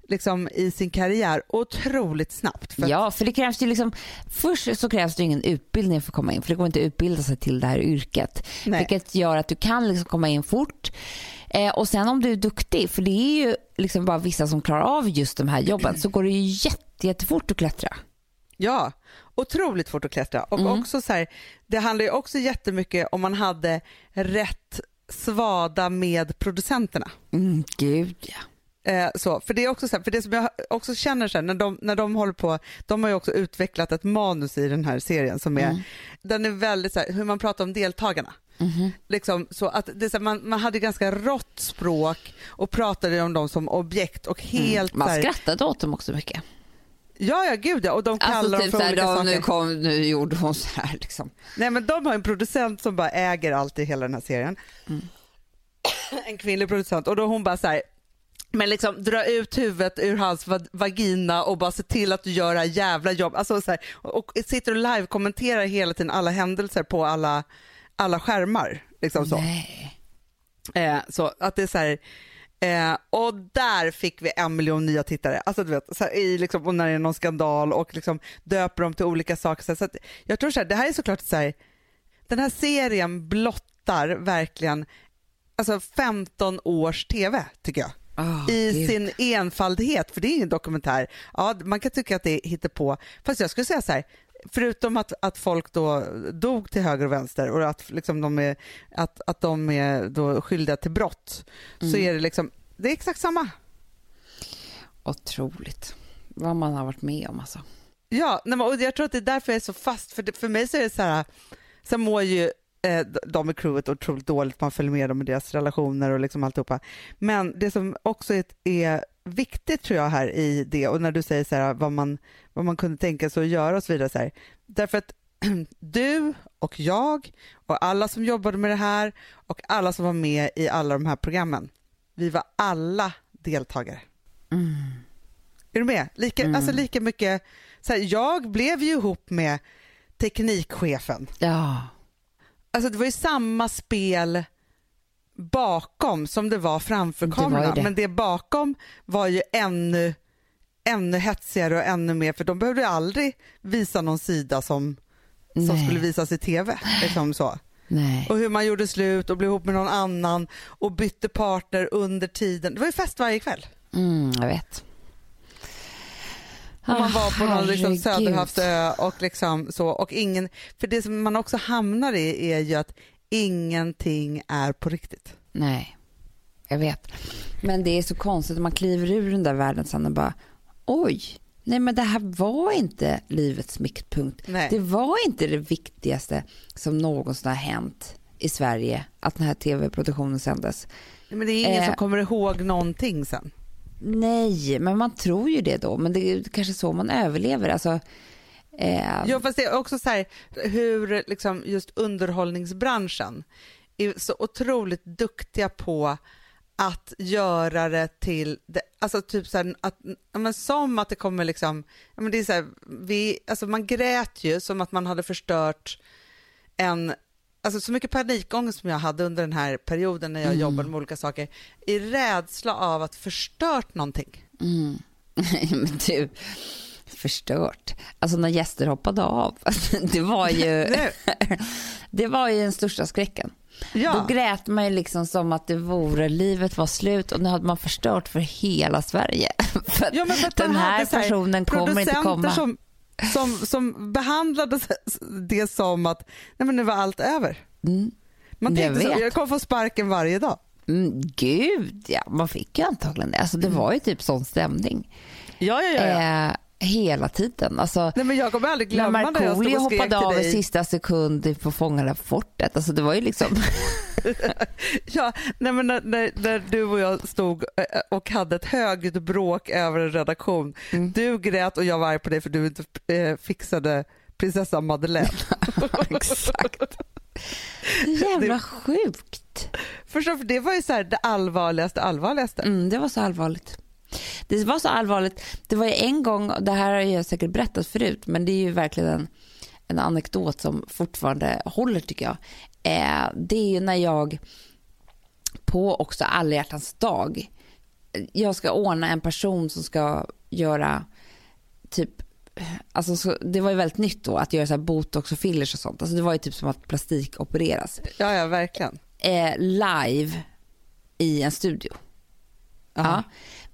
liksom, i sin karriär otroligt snabbt. För Ja, för det krävs ju liksom, först så krävs det ingen utbildning för att komma in, för det går inte att utbilda sig till det här yrket. Nej. Vilket gör att du kan liksom komma in fort. Eh, och sen om du är duktig, för det är ju liksom bara vissa som klarar av just de här jobben, så går det ju jätte, jättefort att klättra. Ja, otroligt fort att klättra. Och Mm. också så här, det handlar ju också jättemycket om man hade rätt svada med producenterna. Mm, gud ja. Eh, så, för det är också så här, för det som jag också känner så här, när de, när de håller på, de har ju också utvecklat ett manus i den här serien som är, Mm. den är väldigt så här, hur man pratar om deltagarna. Mhm. Liksom, så att det så här, man, man hade ganska rått språk och pratade om dem som objekt och helt Man så här, skrattade åt dem också mycket. ja ja gud ja, och de kallar Alltså dem typ för såhär, olika "Ja, saker. nu, kom, nu gjorde hon så här liksom. Nej men de har en producent som bara äger allt i hela den här serien. Mm. En kvinnlig producent och då hon bara så här, men liksom dra ut huvudet ur hans va- vagina och bara se till att du gör det här jävla jobb. Alltså så här, och, och sitter och live-kommenterar hela tiden alla händelser på alla, alla skärmar. Liksom så. Eh, så att det är så här, eh, och där fick vi en miljon nya tittare. Alltså du vet, så här, i liksom, och när det är någon skandal och liksom döper dem till olika saker. Så, här, så att jag tror så här, det här är såklart så här, den här serien blottar verkligen alltså 15 års tv tycker jag. Oh, I gud. sin enfaldighet, för det är ingen dokumentär. Ja, man kan tycka att det hittar på. Fast jag skulle säga så här, förutom att, att folk då dog till höger och vänster och att, liksom de, är, att, att de är då skyldiga till brott, så Mm. är det liksom, det är exakt samma. Otroligt. Vad man har varit med om alltså. Ja, nej, och jag tror att det är därför jag är så fast, för, det, för mig så är det så här, sen mår ju de i crewet otroligt dåligt, man följer med dem i deras relationer och liksom alltihopa. Men det som också är, är viktigt tror jag här i det och när du säger så här vad man, vad man kunde tänka sig att göra och så vidare. Så här, därför att du och jag och alla som jobbade med det här och alla som var med i alla de här programmen, vi var alla deltagare. Mm. Är du med? Lika, Mm. alltså lika mycket, så här, jag blev ju ihop med teknikchefen. Ja. Alltså det var ju samma spel bakom som det var framför Det var kameran. det. Men det bakom var ju ännu, ännu hetsigare och ännu mer för de behövde aldrig visa någon sida som, som skulle visas i tv. Liksom så. Nej. Och hur man gjorde slut och blev ihop med någon annan och bytte partner under tiden. Det var ju fest varje kväll. Mm, jag vet. Och man var på någon liksom söderhavsö och liksom så och ingen, för det som man också hamnar i är ju att ingenting är på riktigt. Nej, jag vet. Men det är så konstigt när man kliver ur den där världen sen och bara oj, nej men det här var inte livets mittpunkt. Nej. Det var inte det viktigaste som någonsin har hänt i Sverige att den här tv-produktionen sändes. Men det är ingen Eh. som kommer ihåg någonting sen. Nej, men man tror ju det då. Men det är kanske så man överlever. Alltså, eh, Ja fast det är också så här hur liksom just underhållningsbranschen är så otroligt duktiga på att göra det till, det, alltså typ så här, att, men som att det kommer liksom, men det är så här, vi, alltså man grät ju som att man hade förstört en, alltså så mycket panikångest som jag hade under den här perioden när jag Mm. jobbade med olika saker, i rädsla av att förstört någonting. mm. men du, förstört. Alltså när gäster hoppade av. Det var ju, det var ju den största skräcken. ja. Då grät man ju liksom som att det vore, livet var slut och nu hade man förstört för hela Sverige. för Ja, den här så personen kommer inte komma. Som, som, som behandlade det som att nej men nu var allt över. Mm. Man Jag tänkte så, vet. jag kommer få sparken varje dag. Mm, gud, ja, man fick ju antagligen det. Alltså, det var ju typ sån stämning Ja, ja, eh, hela tiden. Alltså, Nej, men jag kommer aldrig glömma när jag stod Markoolio och hoppade av i sista sekund på Fångarna på fortet. Alltså, det var ju liksom... Ja, nej, men när, när, när du och jag stod eh, och hade ett högt bråk över en redaktion. Mm. Du grät och jag var arg på dig för du inte eh, fixade prinsessa Madeleine. Exakt. Jävla sjukt. Förstår, för det var ju så här det allvarligaste allvarligaste. Mm, det var så allvarligt. Det var så allvarligt. Det var ju en gång, det här har jag säkert berättat förut, men det är ju verkligen en, en anekdot som fortfarande håller tycker jag. Eh, det är ju när jag på också alla hjärtans dag, jag ska ordna en person som ska göra typ Alltså, så, det var ju väldigt nytt då att göra så här botox och fillers och sånt. Alltså, det var ju typ som att plastik opereras. Ja, ja, verkligen. Eh, live i en studio. Ja.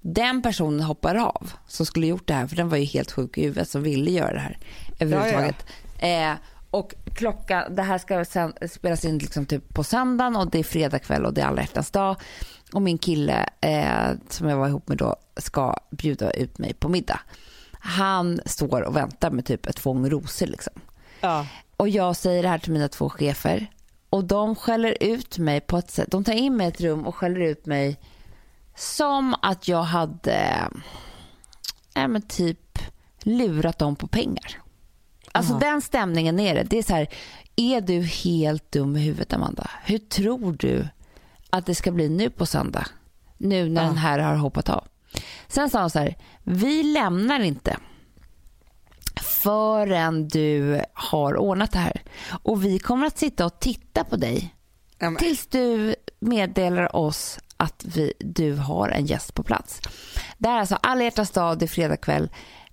Den personen hoppar av som skulle gjort det här, för den var ju helt sjuk i huvudet som ville göra det här överhuvudtaget. Ja, ja. Eh, och klockan, det här ska sen spelas in liksom typ på söndagen och det är fredag kväll och det är alla hjärtans dag. Och min kille eh, som jag var ihop med då ska bjuda ut mig på middag. Han står och väntar med typ ett fång rosor liksom. Ja. Och jag säger det här till mina två chefer och de skäller ut mig på ett sätt. De tar in mig i ett rum och skäller ut mig som att jag hade äh, men typ lurat dem på pengar. Alltså Ja. den stämningen är det. Det är så här, är du helt dum i huvudet Amanda? Hur tror du att det ska bli nu på söndag? Nu när Ja. den här har hoppat av. Sen sa han så här, vi lämnar inte förrän du har ordnat det här. Och vi kommer att sitta och titta på dig men, tills du meddelar oss att vi, du har en gäst på plats. Det här är alltså alla hjärtans dag, det är fredag kväll.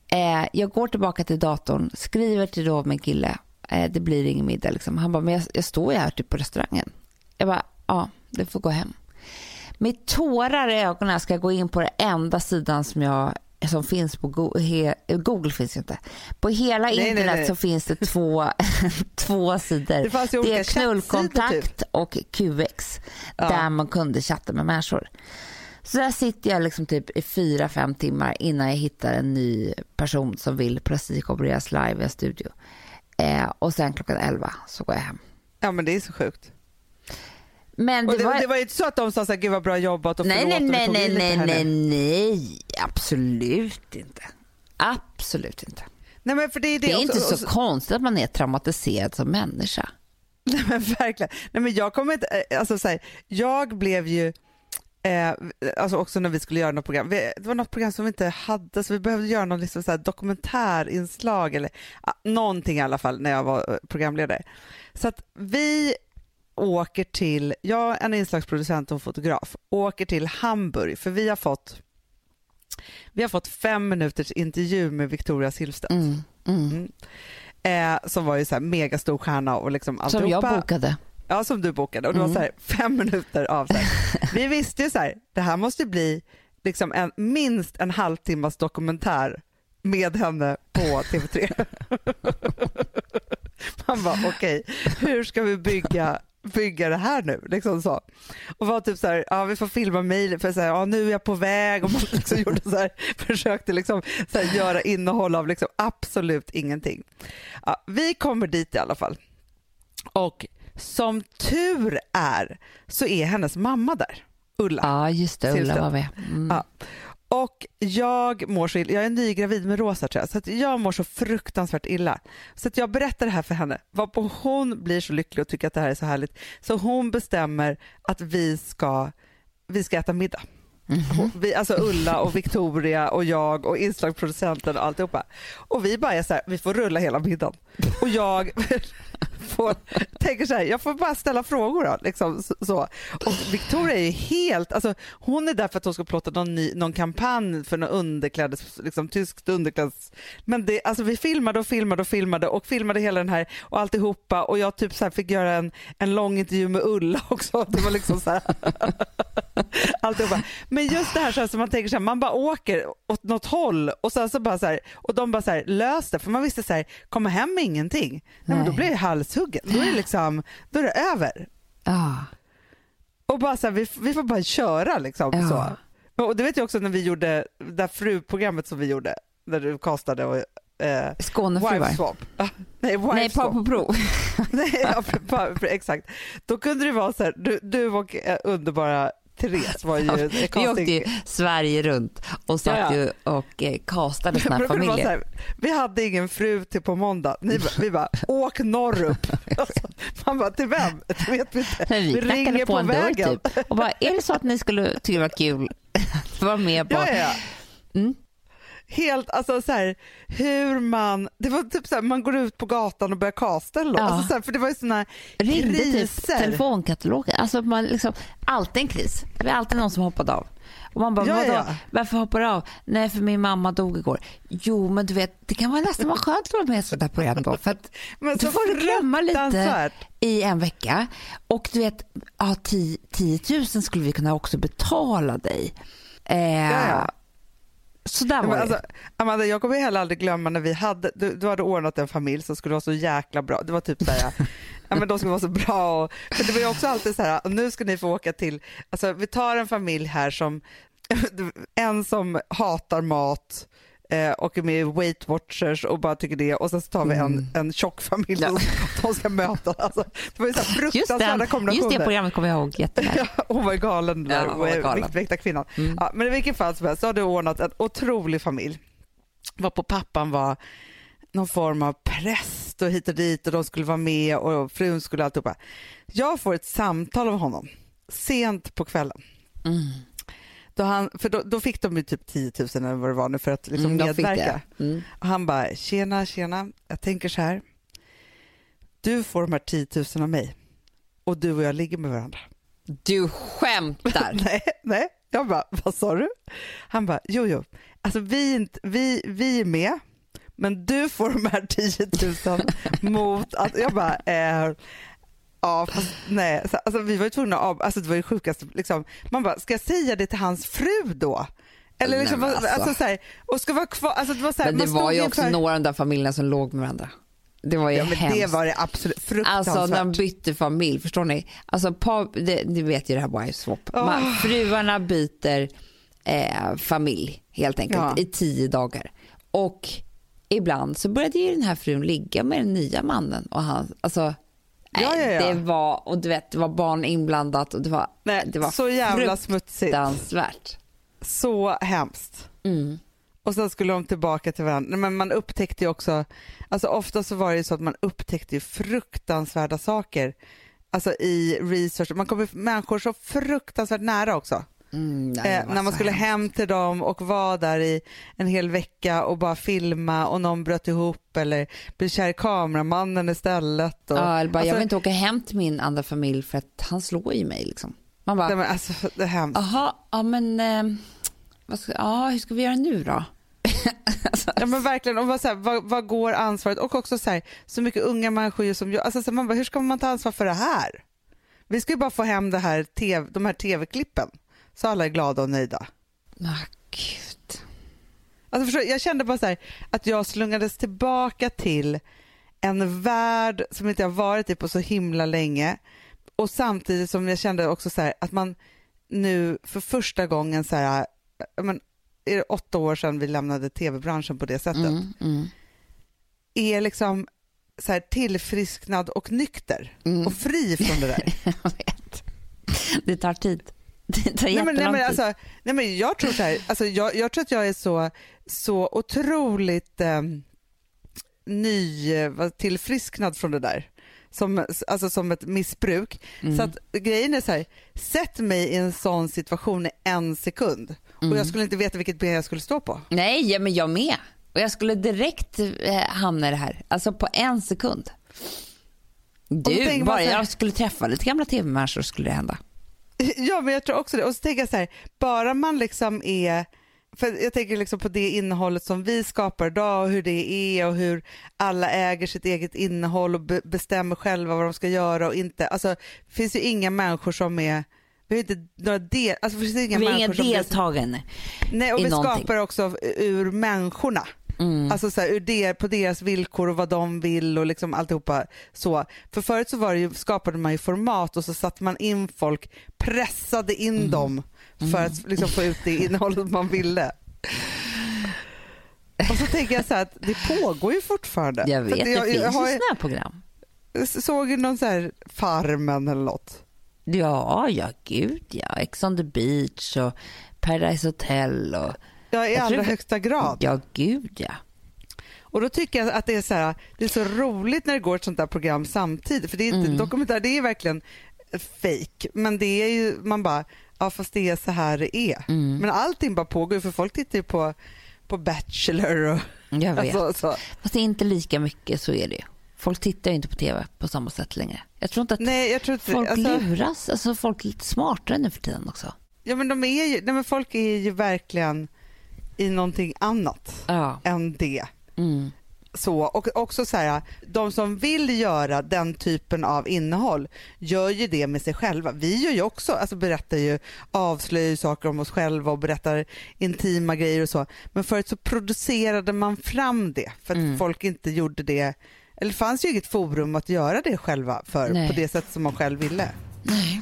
Eh, jag går tillbaka till datorn, skriver till då min kille. Eh, det blir ingen middag. Liksom. Han bara, men jag, jag står ju här typ på restaurangen. Jag bara, ja, du får gå hem. Med tårar i ögonen ska jag gå in på den enda sidan som jag som finns på Google, he, Google finns ju inte. På hela nej, internet nej. så finns det två, två sidor. Det det är knullkontakt chattsidor, och QX Ja. där man kunde chatta med människor. Så där sitter jag liksom typ i fyra, fem timmar innan jag hittar en ny person som vill plastikopereras live i en studio. Eh, och sen klockan 11 så går jag hem. ja, men det är så sjukt. Men det det, var... det var inte så att de sa så här, gud vad bra jobbat och nej, nej, nej, nej, nej, nej, nej, absolut inte. Absolut inte. nej men för det är, det Det är inte så så- konstigt att man är traumatiserad som människa. Nej men verkligen. Nej, men jag kommer inte, eh, alltså så här, jag blev ju, eh, alltså också när vi skulle göra något program, vi, det var något program som vi inte hade så vi behövde göra någon liksom så här dokumentärinslag eller någonting i alla fall när jag var eh, programledare. Så att vi åker till, jag en inslagsproducent och en fotograf, åker till Hamburg för vi har fått vi har fått fem minuters intervju med Victoria Silvstedt Mm, mm. eh, som var ju så här mega stor stjärna och liksom Som alltihopa. jag bokade. Ja, som du bokade. Och det var Mm. så här, fem minuter av så här. Vi visste ju så här, det här måste bli liksom en, minst en halvtimmas dokumentär med henne på TV3. Man bara okej, hur ska vi bygga bygga det här nu. Liksom så. Och var typ så här, ja vi får filma mejl för så här, ja, nu är jag på väg och man liksom gjorde så här, försökte liksom så här, göra innehåll av liksom absolut ingenting. Ja, vi kommer dit i alla fall. Och som tur är så är hennes mamma där, Ulla. Ja, just det. Ulla var med. Mm. Ja. Och jag mår så illa, jag är nygravid med Rosa tror jag, så att jag mår så fruktansvärt illa. Så att jag berättar det här för henne, varpå hon blir så lycklig och tycker att det här är så härligt. Så hon bestämmer att vi ska, vi ska äta middag. Mhm. Vi, alltså Ulla och Victoria och jag och inslagsproducenten och alltihopa. Och vi bara är så här, vi får rulla hela middagen. Och jag får, tänker så här, jag får bara ställa frågor då. Liksom, så- så. Och Victoria är ju helt, alltså, hon är där för att hon ska plåta någon, ny, någon kampanj för någon underklädes, liksom, tyskt underklädes. Men det, alltså, vi filmade och filmade och filmade och filmade hela den här och alltihopa och jag typ så här fick göra en, en lång intervju med Ulla också. Det var liksom så här. alltihopa. Men just det här, så här som man tänker så här, man bara åker åt något håll och sen så bara så här, och de bara så här, lös det för man visste så här, komma hem med ingenting. Nej, men då blir det halshuggen, då är det liksom, då är det över. Ja. Och bara så här, vi, vi får bara köra liksom Ja. så. Och det vet jag också när vi gjorde det där fruprogrammet som vi gjorde, där du castade och eh, Skånefruar. Ah, Nej, Nej, par på prov. Nej, ja, exakt. Då kunde det vara så här, du, du och eh, underbara Therese var ju Vi åkte ju Sverige runt och satt Ja, ja. ju och eh, castade såna här familjer. här, vi hade ingen fru till på måndag. Ni, vi bara, åk norrup. Alltså, Man bara, till vem? Det vet vi inte. Men vi Vi ringer på på en dörr vägen. typ. Och bara, är det så att ni skulle tycka det var kul att vara med på... Ja, ja, ja. Mm. Helt, alltså så här, hur man, det var typ så här, man går ut på gatan och börjar casta eller. Ja. alltså så här, för det var ju såna Ringde typ kriser. telefonkatalogen. Alltså man liksom, alltid en kris. Det var alltid någon som hoppade av. Och man bara, Ja, vadå? ja. Varför hoppar du av? Nej, för min mamma dog igår. Jo, men du vet, det kan vara nästan vara skönt att vara med i här program då. För att Men du får glömma lite i en vecka. Och du vet, ja, 10, 10 000 skulle vi kunna också betala dig. Eh, ja. Så där var men alltså, Amanda, jag kommer heller aldrig glömma när vi hade, du, du hade ordnat en familj som skulle vara så jäkla bra. Det var typ så här, ja, men de skulle vara så bra. Och, för det var ju också alltid så här, och nu ska ni få åka till, alltså vi tar en familj här som, en som hatar mat eh, och är med i Weight Watchers och bara tycker det och sen så tar vi en, en tjock familj Ja. som de ska möta. Alltså, det var ju så här Just, fruktansvärda kombinationer. just det programmet kommer jag ihåg jätteväl. Ja, hon var galen, Ja, där, hon var galen. Viktväktarkvinnan. Mm. Ja, men i vilket fall som helst så har du ordnat en otrolig familj. Varpå pappan var någon form av präst och hit och dit och de skulle vara med och frun skulle alltihopa. Jag får ett samtal av honom sent på kvällen. Mm. Då, han, för då, då fick de ju typ 10 000 eller vad det var nu för att liksom Mm, medverka. Mm. Och han bara, tjena, tjena, jag tänker så här. Du får de här 10 000 av mig och du och jag ligger med varandra. Du skämtar. Nej, nej. Jag bara, vad sa du? Han bara, jo, jo. Alltså vi, inte, vi, vi är med, men du får de här 10 000 mot att... Jag bara, eh, ja, fast nej. Så, Alltså, vi var ju tvungna att av, alltså det var ju sjukaste. Liksom. Man bara, ska jag säga det till hans fru då? Eller liksom, Nej, alltså. alltså. så här, och ska vara kvar, alltså det var så här, Men det var ju inför- också några av de där familjerna som låg med varandra. Det var ju Ja, hemskt. det var det absolut fruktansvärt. Alltså när de bytte familj, förstår ni? Alltså par, det, ni vet ju det här wife swap. Åh. Man, fruarna byter eh, familj helt enkelt Ja. i tio dagar. Och ibland så började ju den här frun ligga med den nya mannen och han, alltså Ja, ja, ja. det var, och du vet det var barn inblandat och det var, Nej, det var så jävla smutsigt. fruktansvärt. Så hemskt. Mm. Och sen skulle de tillbaka till varandra. Men man upptäckte ju också, alltså ofta så var det ju så att man upptäckte fruktansvärda saker. Alltså i research, man kommer människor så fruktansvärt nära också. Mm, nej, Eh, när man skulle hemskt. hem till dem och vara där i en hel vecka och bara filma och någon bröt ihop eller blev kär i kameramannen istället. Och, Ja, eller bara, jag alltså, vill inte åka hem till min andra familj för att han slår ju mig. Liksom. Man bara, nej, men alltså, det är hemskt. Jaha, ja men eh, vad ska, ja, hur ska vi göra nu då? Ja men verkligen, och vad, så här, vad, vad går ansvaret? Och också så här, så mycket unga människor som jag, alltså så man bara, hur ska man ta ansvar för det här? Vi ska ju bara få hem det här TV, de här tv-klippen så alla är glada och nöjda. Ah, gud. Alltså förstår, du, jag kände bara så här, att jag slungades tillbaka till en värld som inte jag varit i på så himla länge och samtidigt som jag kände också så här, att man nu för första gången så här, men, är det åtta år sedan vi lämnade tv-branschen på det sättet. Mm, mm, är liksom så här tillfrisknad och nykter mm. och fri från det där. jag vet. Det tar tid. Det tar nej, men, nej, men, alltså, nej, men jag tror så här, alltså, jag, jag tror att jag är så, så otroligt eh, ny, tillfrisknad från det där. Som, alltså som ett missbruk. Mm. Så att grejen är så här, sätt mig i en sån situation i en sekund och Mm. jag skulle inte veta vilket ben jag skulle stå på. Nej, men jag med. Och jag skulle direkt eh, hamna i det här. Alltså på en sekund. Du, bara så här- jag skulle träffa lite gamla tv-människor skulle det hända. Ja, men jag tror också det. Och så tänker jag så här, bara man liksom är för jag tänker liksom på det innehållet som vi skapar idag och hur det är och hur alla äger sitt eget innehåll och be- bestämmer själva vad de ska göra och inte. Alltså, det finns ju inga människor som är vi har inte några del, alltså, det finns inga Vi är inga som deltagande. Nej, och vi någonting. skapar också ur människorna. Mm. Alltså så här, ur det, på deras villkor och vad de vill och liksom alltihopa så. För förut så var det ju, skapade man ju format och så satte man in folk, pressade in Mm. dem för att liksom få ut det innehållet man ville. Och så tänker jag så här att det pågår ju fortfarande. Jag vet, det jag, finns jag, ju sådana program. såg ju någon så här Farmen eller något. Ja, ja, gud ja. Ex on the beach och Paradise Hotel och... Ja, i Jag allra tror- högsta grad. Ja, gud ja. Och då tycker jag att det är så här, det är så roligt när det går ett sånt där program samtidigt. För det är inte Mm. dokumentär, det är verkligen fake. Men det är ju, man bara, ja fast det är så här det är. Mm. Men allting bara pågår för folk tittar ju på, på Bachelor och Jag vet. alltså, så. Fast det är inte lika mycket, så är det ju. Folk tittar ju inte på TV på samma sätt längre. Jag tror inte att Nej, tror inte folk alltså, luras. Alltså folk är lite smartare nu för tiden också. ja, men de är ju, nej, men folk är ju verkligen i någonting annat Ja. än det. Mm. så och också så här, de som vill göra den typen av innehåll gör ju det med sig själva. Vi gör ju också, alltså berättar ju, avslöjar ju saker om oss själva och berättar intima grejer och så. Men förut så producerade man fram det för att Mm. folk inte gjorde det, eller det fanns ju inget forum att göra det själva för Nej. på det sätt som man själv ville. Nej.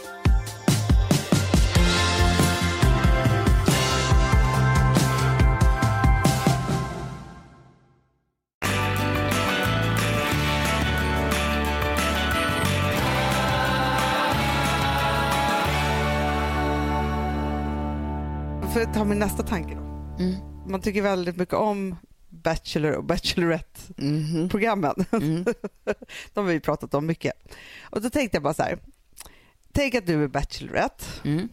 För att ta min nästa tanke då. Mm. Man tycker väldigt mycket om Bachelor och Bachelorette-programmen. Mm. De har vi pratat om mycket. Och då tänkte jag bara så här. Tänk att du är Bachelorette. Mm.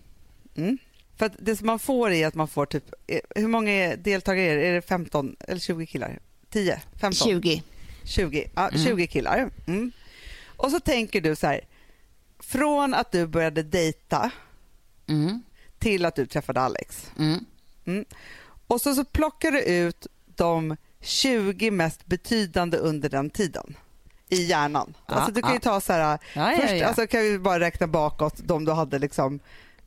Mm. För det som man får är att man får typ, eh, hur många deltagare är det? Är det 15 eller 20 killar? 10? 15? 20. 20, ja, Mm. 20 killar. Mm. Och så tänker du så här, från att du började dejta Mm. Till att du träffade Alex. Mm. Och så, så plockar du ut de 20 mest betydande under den tiden i hjärnan. Ja, alltså du kan ju ta så här, Ja, först ja. Alltså, kan vi bara räkna bakåt de du hade liksom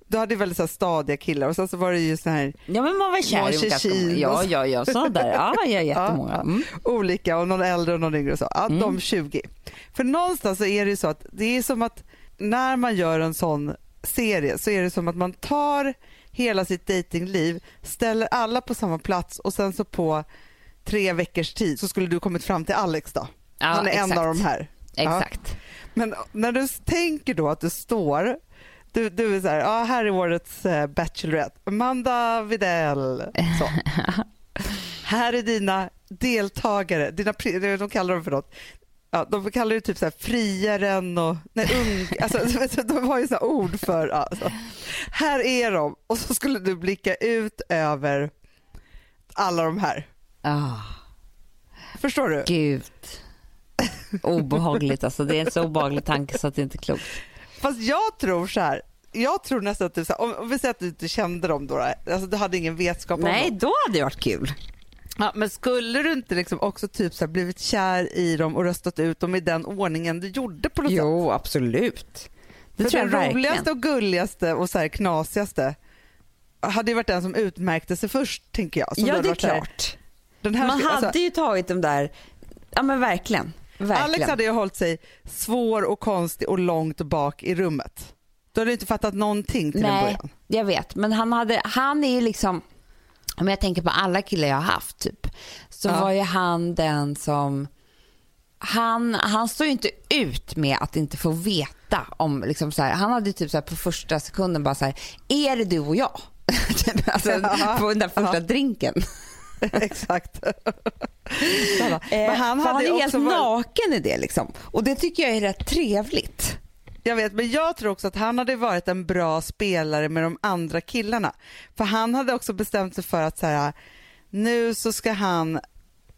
du hade väldigt så här stadiga killar och sen så var det ju så här ja, men man var kär i skolor. Ja, ja, ja, så där. Ja, ja, jättemånga. Mm. olika och någon äldre och någon yngre och så. Ja, Mm. De 20. För någonstans så är det ju så att det är som att när man gör en sån serie så är det som att man tar hela sitt datingliv, ställer alla på samma plats och sen så på tre veckors tid så skulle du kommit fram till Alex då. Ja, Han är en exakt. av de här. Ja. Exakt. Men när du tänker då att du står du, du är så här, ja, här är årets eh, Bachelorette. Amanda Videll. Så. här är dina deltagare. Dina, de kallar dem för något. Ja, de kallar det typ så här friaren och nej, ung. Alltså, de har ju så här ord för. Alltså. Här är de. Och så skulle du blicka ut över alla de här. Ah, Förstår du? gud. Obehagligt alltså. Det är en så obehaglig tanke så att det inte är klokt. Fast jag tror så här. Jag tror nästan att du, om, om vi säger att du inte kände dem då, alltså du hade ingen vetskap om Nej, dem. då hade det varit kul. Ja, men skulle du inte liksom också typ så här blivit kär i dem och röstat ut dem i den ordningen du gjorde på något sätt? Jo, absolut. Det För tror jag den verkligen. roligaste och gulligaste och så här knasigaste hade ju varit den som utmärkte sig först, tänker jag. Ja, det är här, klart. Den här, Man alltså, hade ju tagit de där, ja men verkligen. verkligen. Alex hade ju hållit sig svår och konstig och långt bak i rummet. Du hade inte fattat någonting till en Nej, början. jag vet. Men han, hade, han är ju liksom, om jag tänker på alla killar jag har haft typ, så Ja. var ju han den som, han, han står ju inte ut med att inte få veta om, liksom så här, han hade typ så här på första sekunden bara så här, är det du och jag? Typ, alltså, Ja. på den där första Ja. drinken. Exakt. Men han hade han är helt varit, naken i det liksom. Och det tycker jag är rätt trevligt. Jag vet, men jag tror också att han hade varit en bra spelare med de andra killarna. För han hade också bestämt sig för att så här, nu så ska han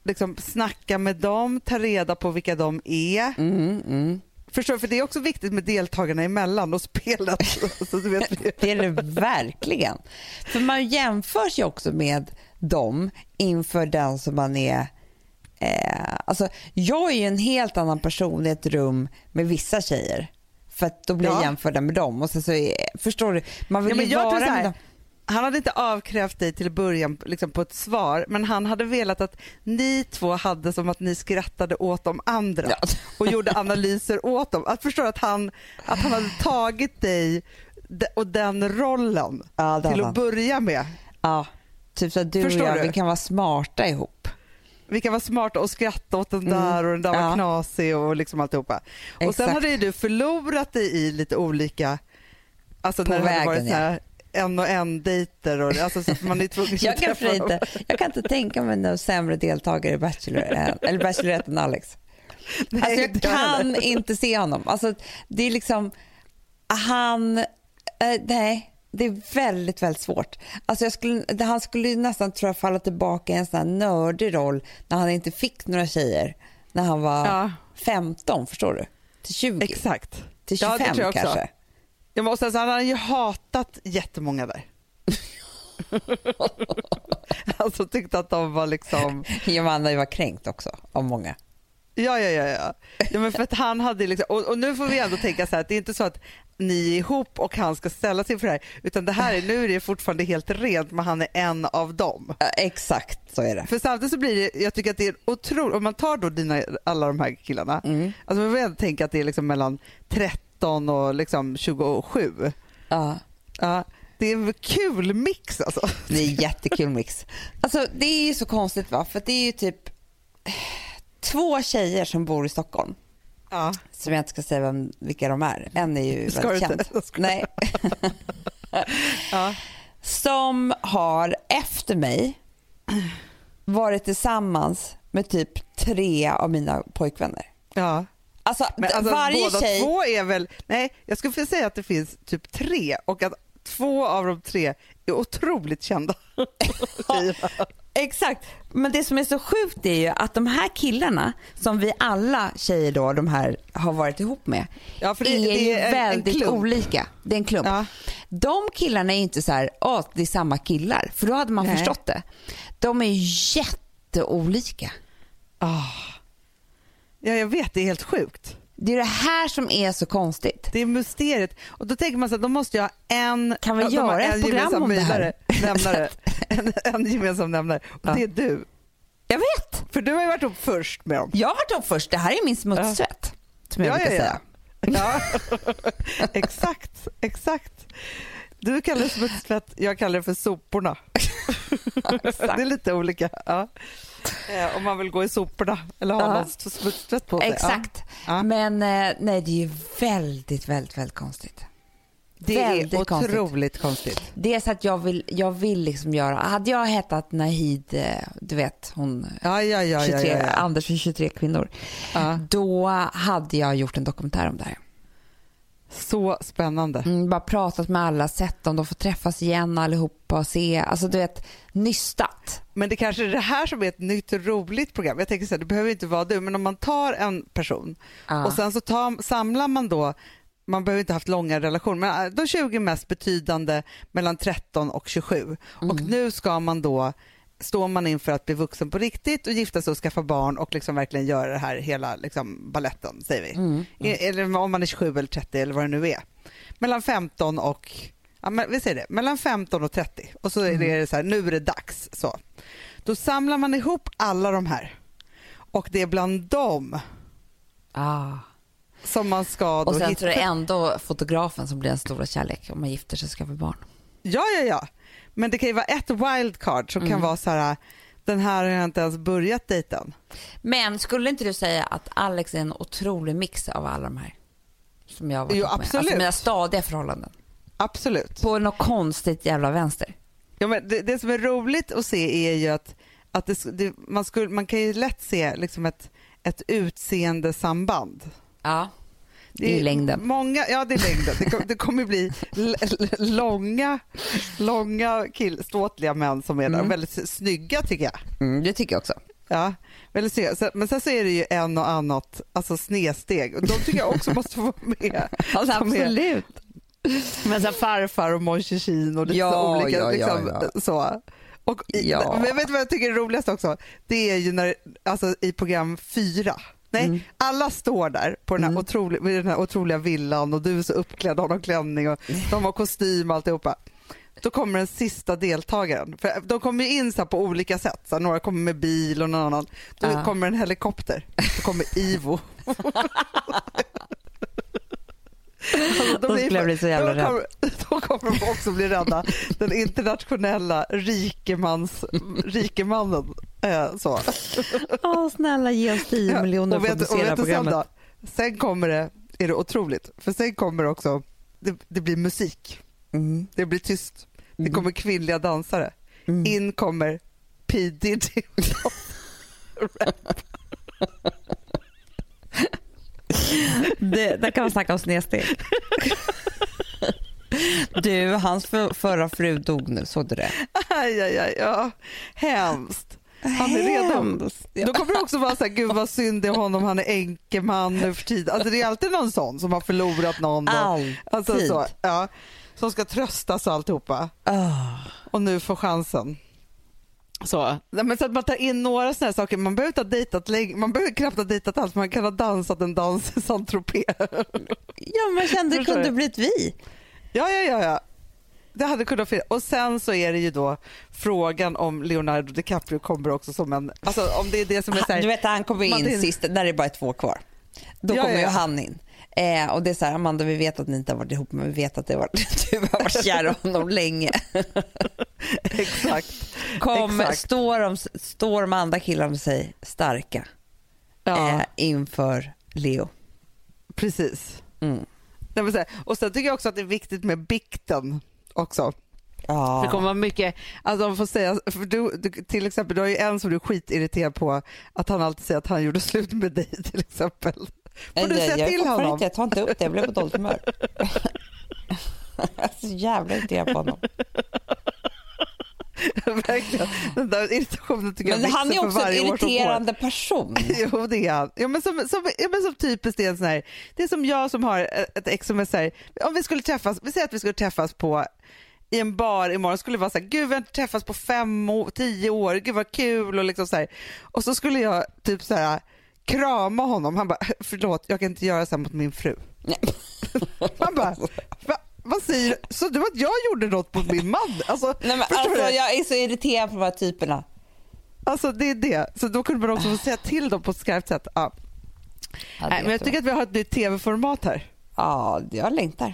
liksom snacka med dem, ta reda på vilka de är. Mm, mm. Förstår? För det är också viktigt med deltagarna emellan och spelet. så du vet, Det är det verkligen. För man jämförs ju också med dem inför den som man är... Eh, Alltså, jag är ju en helt annan person i ett rum med vissa tjejer. För att då blir jag Ja. jämförda med dem. Och så är, förstår du? Man vill Ja, ju jag vara så med dem. Han hade inte avkrävt dig till början liksom på ett svar men han hade velat att ni två hade som att ni skrattade åt de andra Ja. och gjorde analyser åt dem. Att förstå att han, att han hade tagit dig och den rollen Ja, till att börja med. Ja, typ så att du Förstår och jag, du? vi kan vara smarta ihop. Vi kan vara smarta och skratta åt den Mm. där och den där Ja. var knasig och liksom alltihopa. Och sen Exakt. hade ju du förlorat dig i lite olika, alltså På när det hade vägen, varit så ja. här en och en dejter och alltså så man är tvungen Jag kan, inte, jag kan inte tänka mig någon sämre deltagare i Bachelor än, eller Bachelorette än Alex. Alltså jag kan inte se honom. Alltså, det är liksom, han, eh, nej, det är väldigt, väldigt svårt. Alltså jag skulle, han skulle nästan tror jag falla tillbaka i en sån här nördig roll när han inte fick några tjejer när han var Ja. 15, förstår du? Till 20, Exakt. till Ja, 25 det tror jag också. kanske. Jag måste säga, han har ju hatat jättemånga där. alltså tyckte att de var liksom, Johanna var kränkt också av många. ja ja ja. ja. ja men för att han hade liksom, och, och nu får vi ändå tänka så här att det är inte så att ni är ihop och han ska ställa sig för det här utan det här är, nu är det fortfarande helt rent men han är en av dem. Ja, exakt så är det. För samtidigt så blir det, jag tycker att det är otroligt, om man tar då dina, alla de här killarna, Mm. alltså man ändå tänka att det är liksom mellan 13 och liksom 27. Ja. Ja, det är en kul mix alltså. Det är jättekul mix. Alltså det är ju så konstigt va, för det är ju typ två tjejer som bor i Stockholm. Ja. Som jag inte ska säga vem, vilka de är. En är ju Ska väldigt känd. Nej. Ja. Som har efter mig varit tillsammans med typ tre av mina pojkvänner. Ja. Alltså, Men alltså, varje båda tjej... två är väl, nej jag skulle säga att det finns typ tre och att två av de tre otroligt kända. Exakt, men det som är så sjukt är ju att de här killarna som vi alla tjejer då, de här har varit ihop med, Ja, det- är, det är en- en väldigt klump. olika. Det är en klump. Ja. De killarna är inte så här, åh det är samma killar, för då hade man Nej. förstått det. De är jätteolika. Ah. Ja jag vet, det är helt sjukt. Det är det här som är så konstigt. Det är mysteriet. Och då tänker man så att de måste ju ha en, Kan vi ja, göra ett program om det här? Nämnare, en, en gemensam nämnare och Ja. det är du. Jag vet, För du har ju varit upp först med dem. jag har varit upp först. Det här är min smutstvätt. Som jag Ja, brukar ja, säga. ja. Ja, exakt, exakt. Du kallar det smutstvätt, jag kallar det för soporna. Det är lite olika. Ja. Eh, Om man vill gå i soporna eller ha Ja. smutstvätt på sig. Exakt. Ja. Men eh, nej, det är ju väldigt, väldigt, väldigt konstigt. Det Väldigt är konstigt. otroligt konstigt. Det är så att jag vill, jag vill liksom göra, hade jag hetat Nahid, eh, du vet hon, Ja, ja, ja, 23, ja, ja, ja. Anders för 23 kvinnor, ja. då hade jag gjort en dokumentär om det här. Så spännande. Mm, bara pratat med alla, sett dem, de får träffas igen allihopa och se, alltså du vet, nystat. Men det kanske är det här som är ett nytt roligt program. Jag tänker så här, det behöver inte vara du, men om man tar en person Ja. och sen så tar, samlar man då, man behöver inte ha haft långa relationer, men äh, de 20 mest betydande mellan 13 och 27. Och Mm. nu ska man då, står man inför att bli vuxen på riktigt och gifta sig och skaffa barn och liksom verkligen göra det här hela liksom, balletten, säger vi. Mm. E- Eller om man är 27 eller 30 eller vad det nu är. Mellan 15 och, ja, men vi säger det, mellan 15 och 30 och så är det så här, nu är det dags. Så. Då samlar man ihop alla de här och det är bland dem Ah. som man ska då Och sen hitta. är det ändå fotografen som blir en stora kärlek om man gifter sig och skaffar barn. Ja, ja, ja. Men det kan ju vara ett wildcard som Mm. kan vara så här, den här har jag inte ens börjat dejten. Men skulle inte du säga att Alex är en otrolig mix av alla de här? Som jag har varit Jo, ihop med? absolut. Alltså mina stadiga förhållanden. Absolut. På något konstigt jävla vänster. Ja, men det, det som är roligt att se är ju att, att det, det, man, skulle, man kan ju lätt se liksom ett, ett utseende samband. Ja, det är längden. Många, ja, det är längden. Det, kom, det kommer bli långa, långa kill, ståtliga män som är där. Mm. Väldigt snygga tycker jag. Mm, det tycker jag också. Ja, väldigt snygga. Men sen så är det ju en och annat alltså snedsteg. De tycker jag också måste få vara med. Alltså, absolut. Men så farfar och Mon och lite Ja, olika. ja, ja, liksom, ja. Så. Och i, Ja. Men vet du vad jag tycker är roligast också? Det är ju när, alltså i program fyra. Nej, Mm. alla står där på den här, otroliga, vid den här otroliga villan och du är så uppklädd har någon klänning och de har kostym och alltihopa. Då kommer den sista deltagaren. För de kommer in så på olika sätt. Så några kommer med bil och någon annan. Då Ja. kommer en helikopter. Då kommer Ivo. Alltså, skulle jag bli så jävla då kommer, då kommer de också bli rädda. Den internationella rikemans, rikemannen. Eh, så. Åh, snälla ge oss 10 miljoner för att producera du sen programmet. då? Sen kommer det, är det otroligt, för sen kommer det också, det, det blir musik. Mm. Det blir tyst. Det kommer kvinnliga dansare. Mm. In kommer P Diddy. Det, där kan man snacka om snedsteg. Du, hans för, förra fru dog nu, såg du det? Aj, aj, aj, ja. Hemskt. Han är. Ja. Då kommer det också vara så här, gud vad synd det är honom, han är änkeman nu för tiden. Alltså det är alltid någon sån som har förlorat någon. Och, Alltid. alltså så, ja, som ska tröstas och alltihopa. Ah. och nu får chansen. Så. Men så att man tar in några sådana här saker, man behöver ha dejtat man behöver knappt ha dejtat alls, man kan ha dansat en dans i Saint-Tropez. Ja, man kände det kunde blivit vi. Ja, ja, ja, ja. Det hade kunnat finnas. Och sen så är det ju då frågan om Leonardo DiCaprio kommer också som en, alltså om det är det som är så här, Du vet, han kommer man- in sist när det är bara två kvar. Då Ja, kommer ja, ju han in. Eh, och det är så här, Amanda vi vet att ni inte har varit ihop men vi vet att det har varit, du har varit kär i honom länge. exakt. Kom, Exakt. står, de, står de andra killarna sig starka Ja, eh, inför Leo. precis. Mm. Nej, och sen tycker jag också att det är viktigt med bikten också. Ja. Det kommer vara mycket, alltså man får säga, för du, du, till exempel du har ju en som du är skitirriterad på att han alltid säger att han gjorde slut med dig till exempel. Får du säga jag, till jag, honom? Inte, jag tar inte upp det, jag blev på dåligt humör. jag är så jävla irriterad på honom. Verkligen. Den där irritationen tycker Men jag han är också en irriterande person. Jo det är han. Ja, men som, som, ja, men som typiskt är en sån här, det är som jag som har ett ex som är så här, om vi skulle träffas, vi säger att vi skulle träffas på i en bar imorgon skulle det vara så här, gud vi har inte träffats på fem, tio år, gud vad kul och liksom så här. Och så skulle jag typ så här krama honom, han bara förlåt jag kan inte göra så här mot min fru. Nej. Man bara, Va, vad säger? Så du att jag gjorde något mot min man? Alltså, Nej, men alltså, jag är så irriterad på de här typerna. Alltså det är det. Så då kunde man också få säga till dem på ett skarpt sätt. Ja. Ja, Nej, men jag tycker att vi har ett nytt tv-format här. Ja, jag längtar.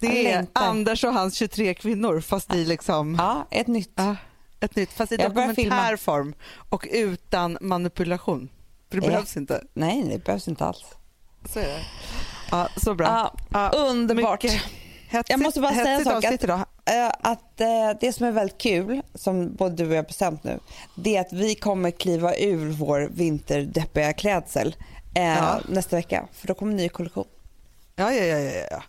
Det Jag är längtar. Anders och hans 23 kvinnor fast i liksom Ja, ett nytt. ja, ett nytt, fast i Jag börjar dokumentärform och utan manipulation. För det behövs inte. Nej, det behövs inte alls. Så är det. Ja, så bra. Ja, underbart. mycket hetsigt- Jag måste bara säga en sak. Att, eh, att eh, det som är väldigt kul, som både du och jag har bestämt nu, det är att vi kommer kliva ur vår vinterdeppiga klädsel eh, Ja. nästa vecka. För då kommer en ny kollektion Ja, ja, ja, ja, ja.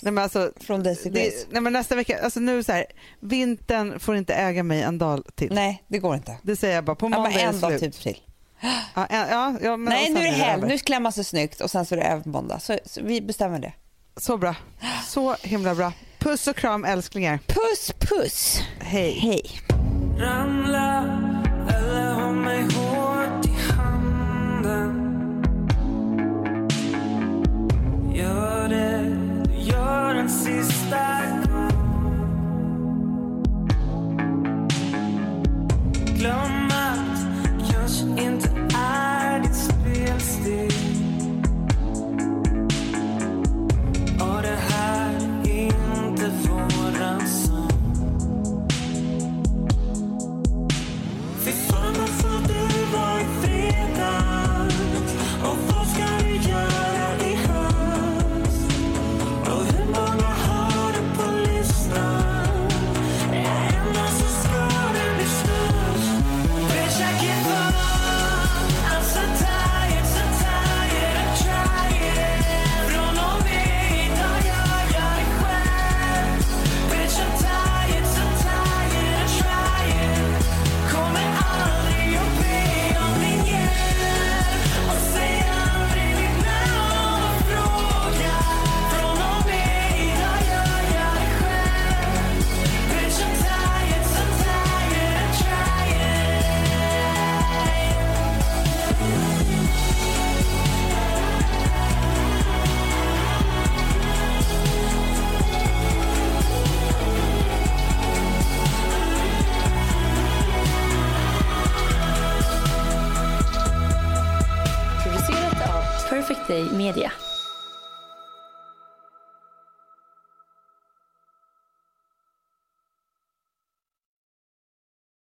Nej, men alltså, från Daisy Grace. nej, men nästa vecka, alltså nu så här, vintern får inte äga mig en dag till. Nej, det går inte. Det säger jag bara, på Ja, måndag men är en dag typ till. Ja, en- ja, ja, men, Nej, nu är det helg. Nu klär man sig snyggt och sen så är det över på måndag. Så, så vi bestämmer det. Så bra. Så himla bra. Puss och kram älsklingar. Puss, puss. Hej. Hej. Ramla eller håll mig hårt i handen Gör det, du gör en sista gång Glöm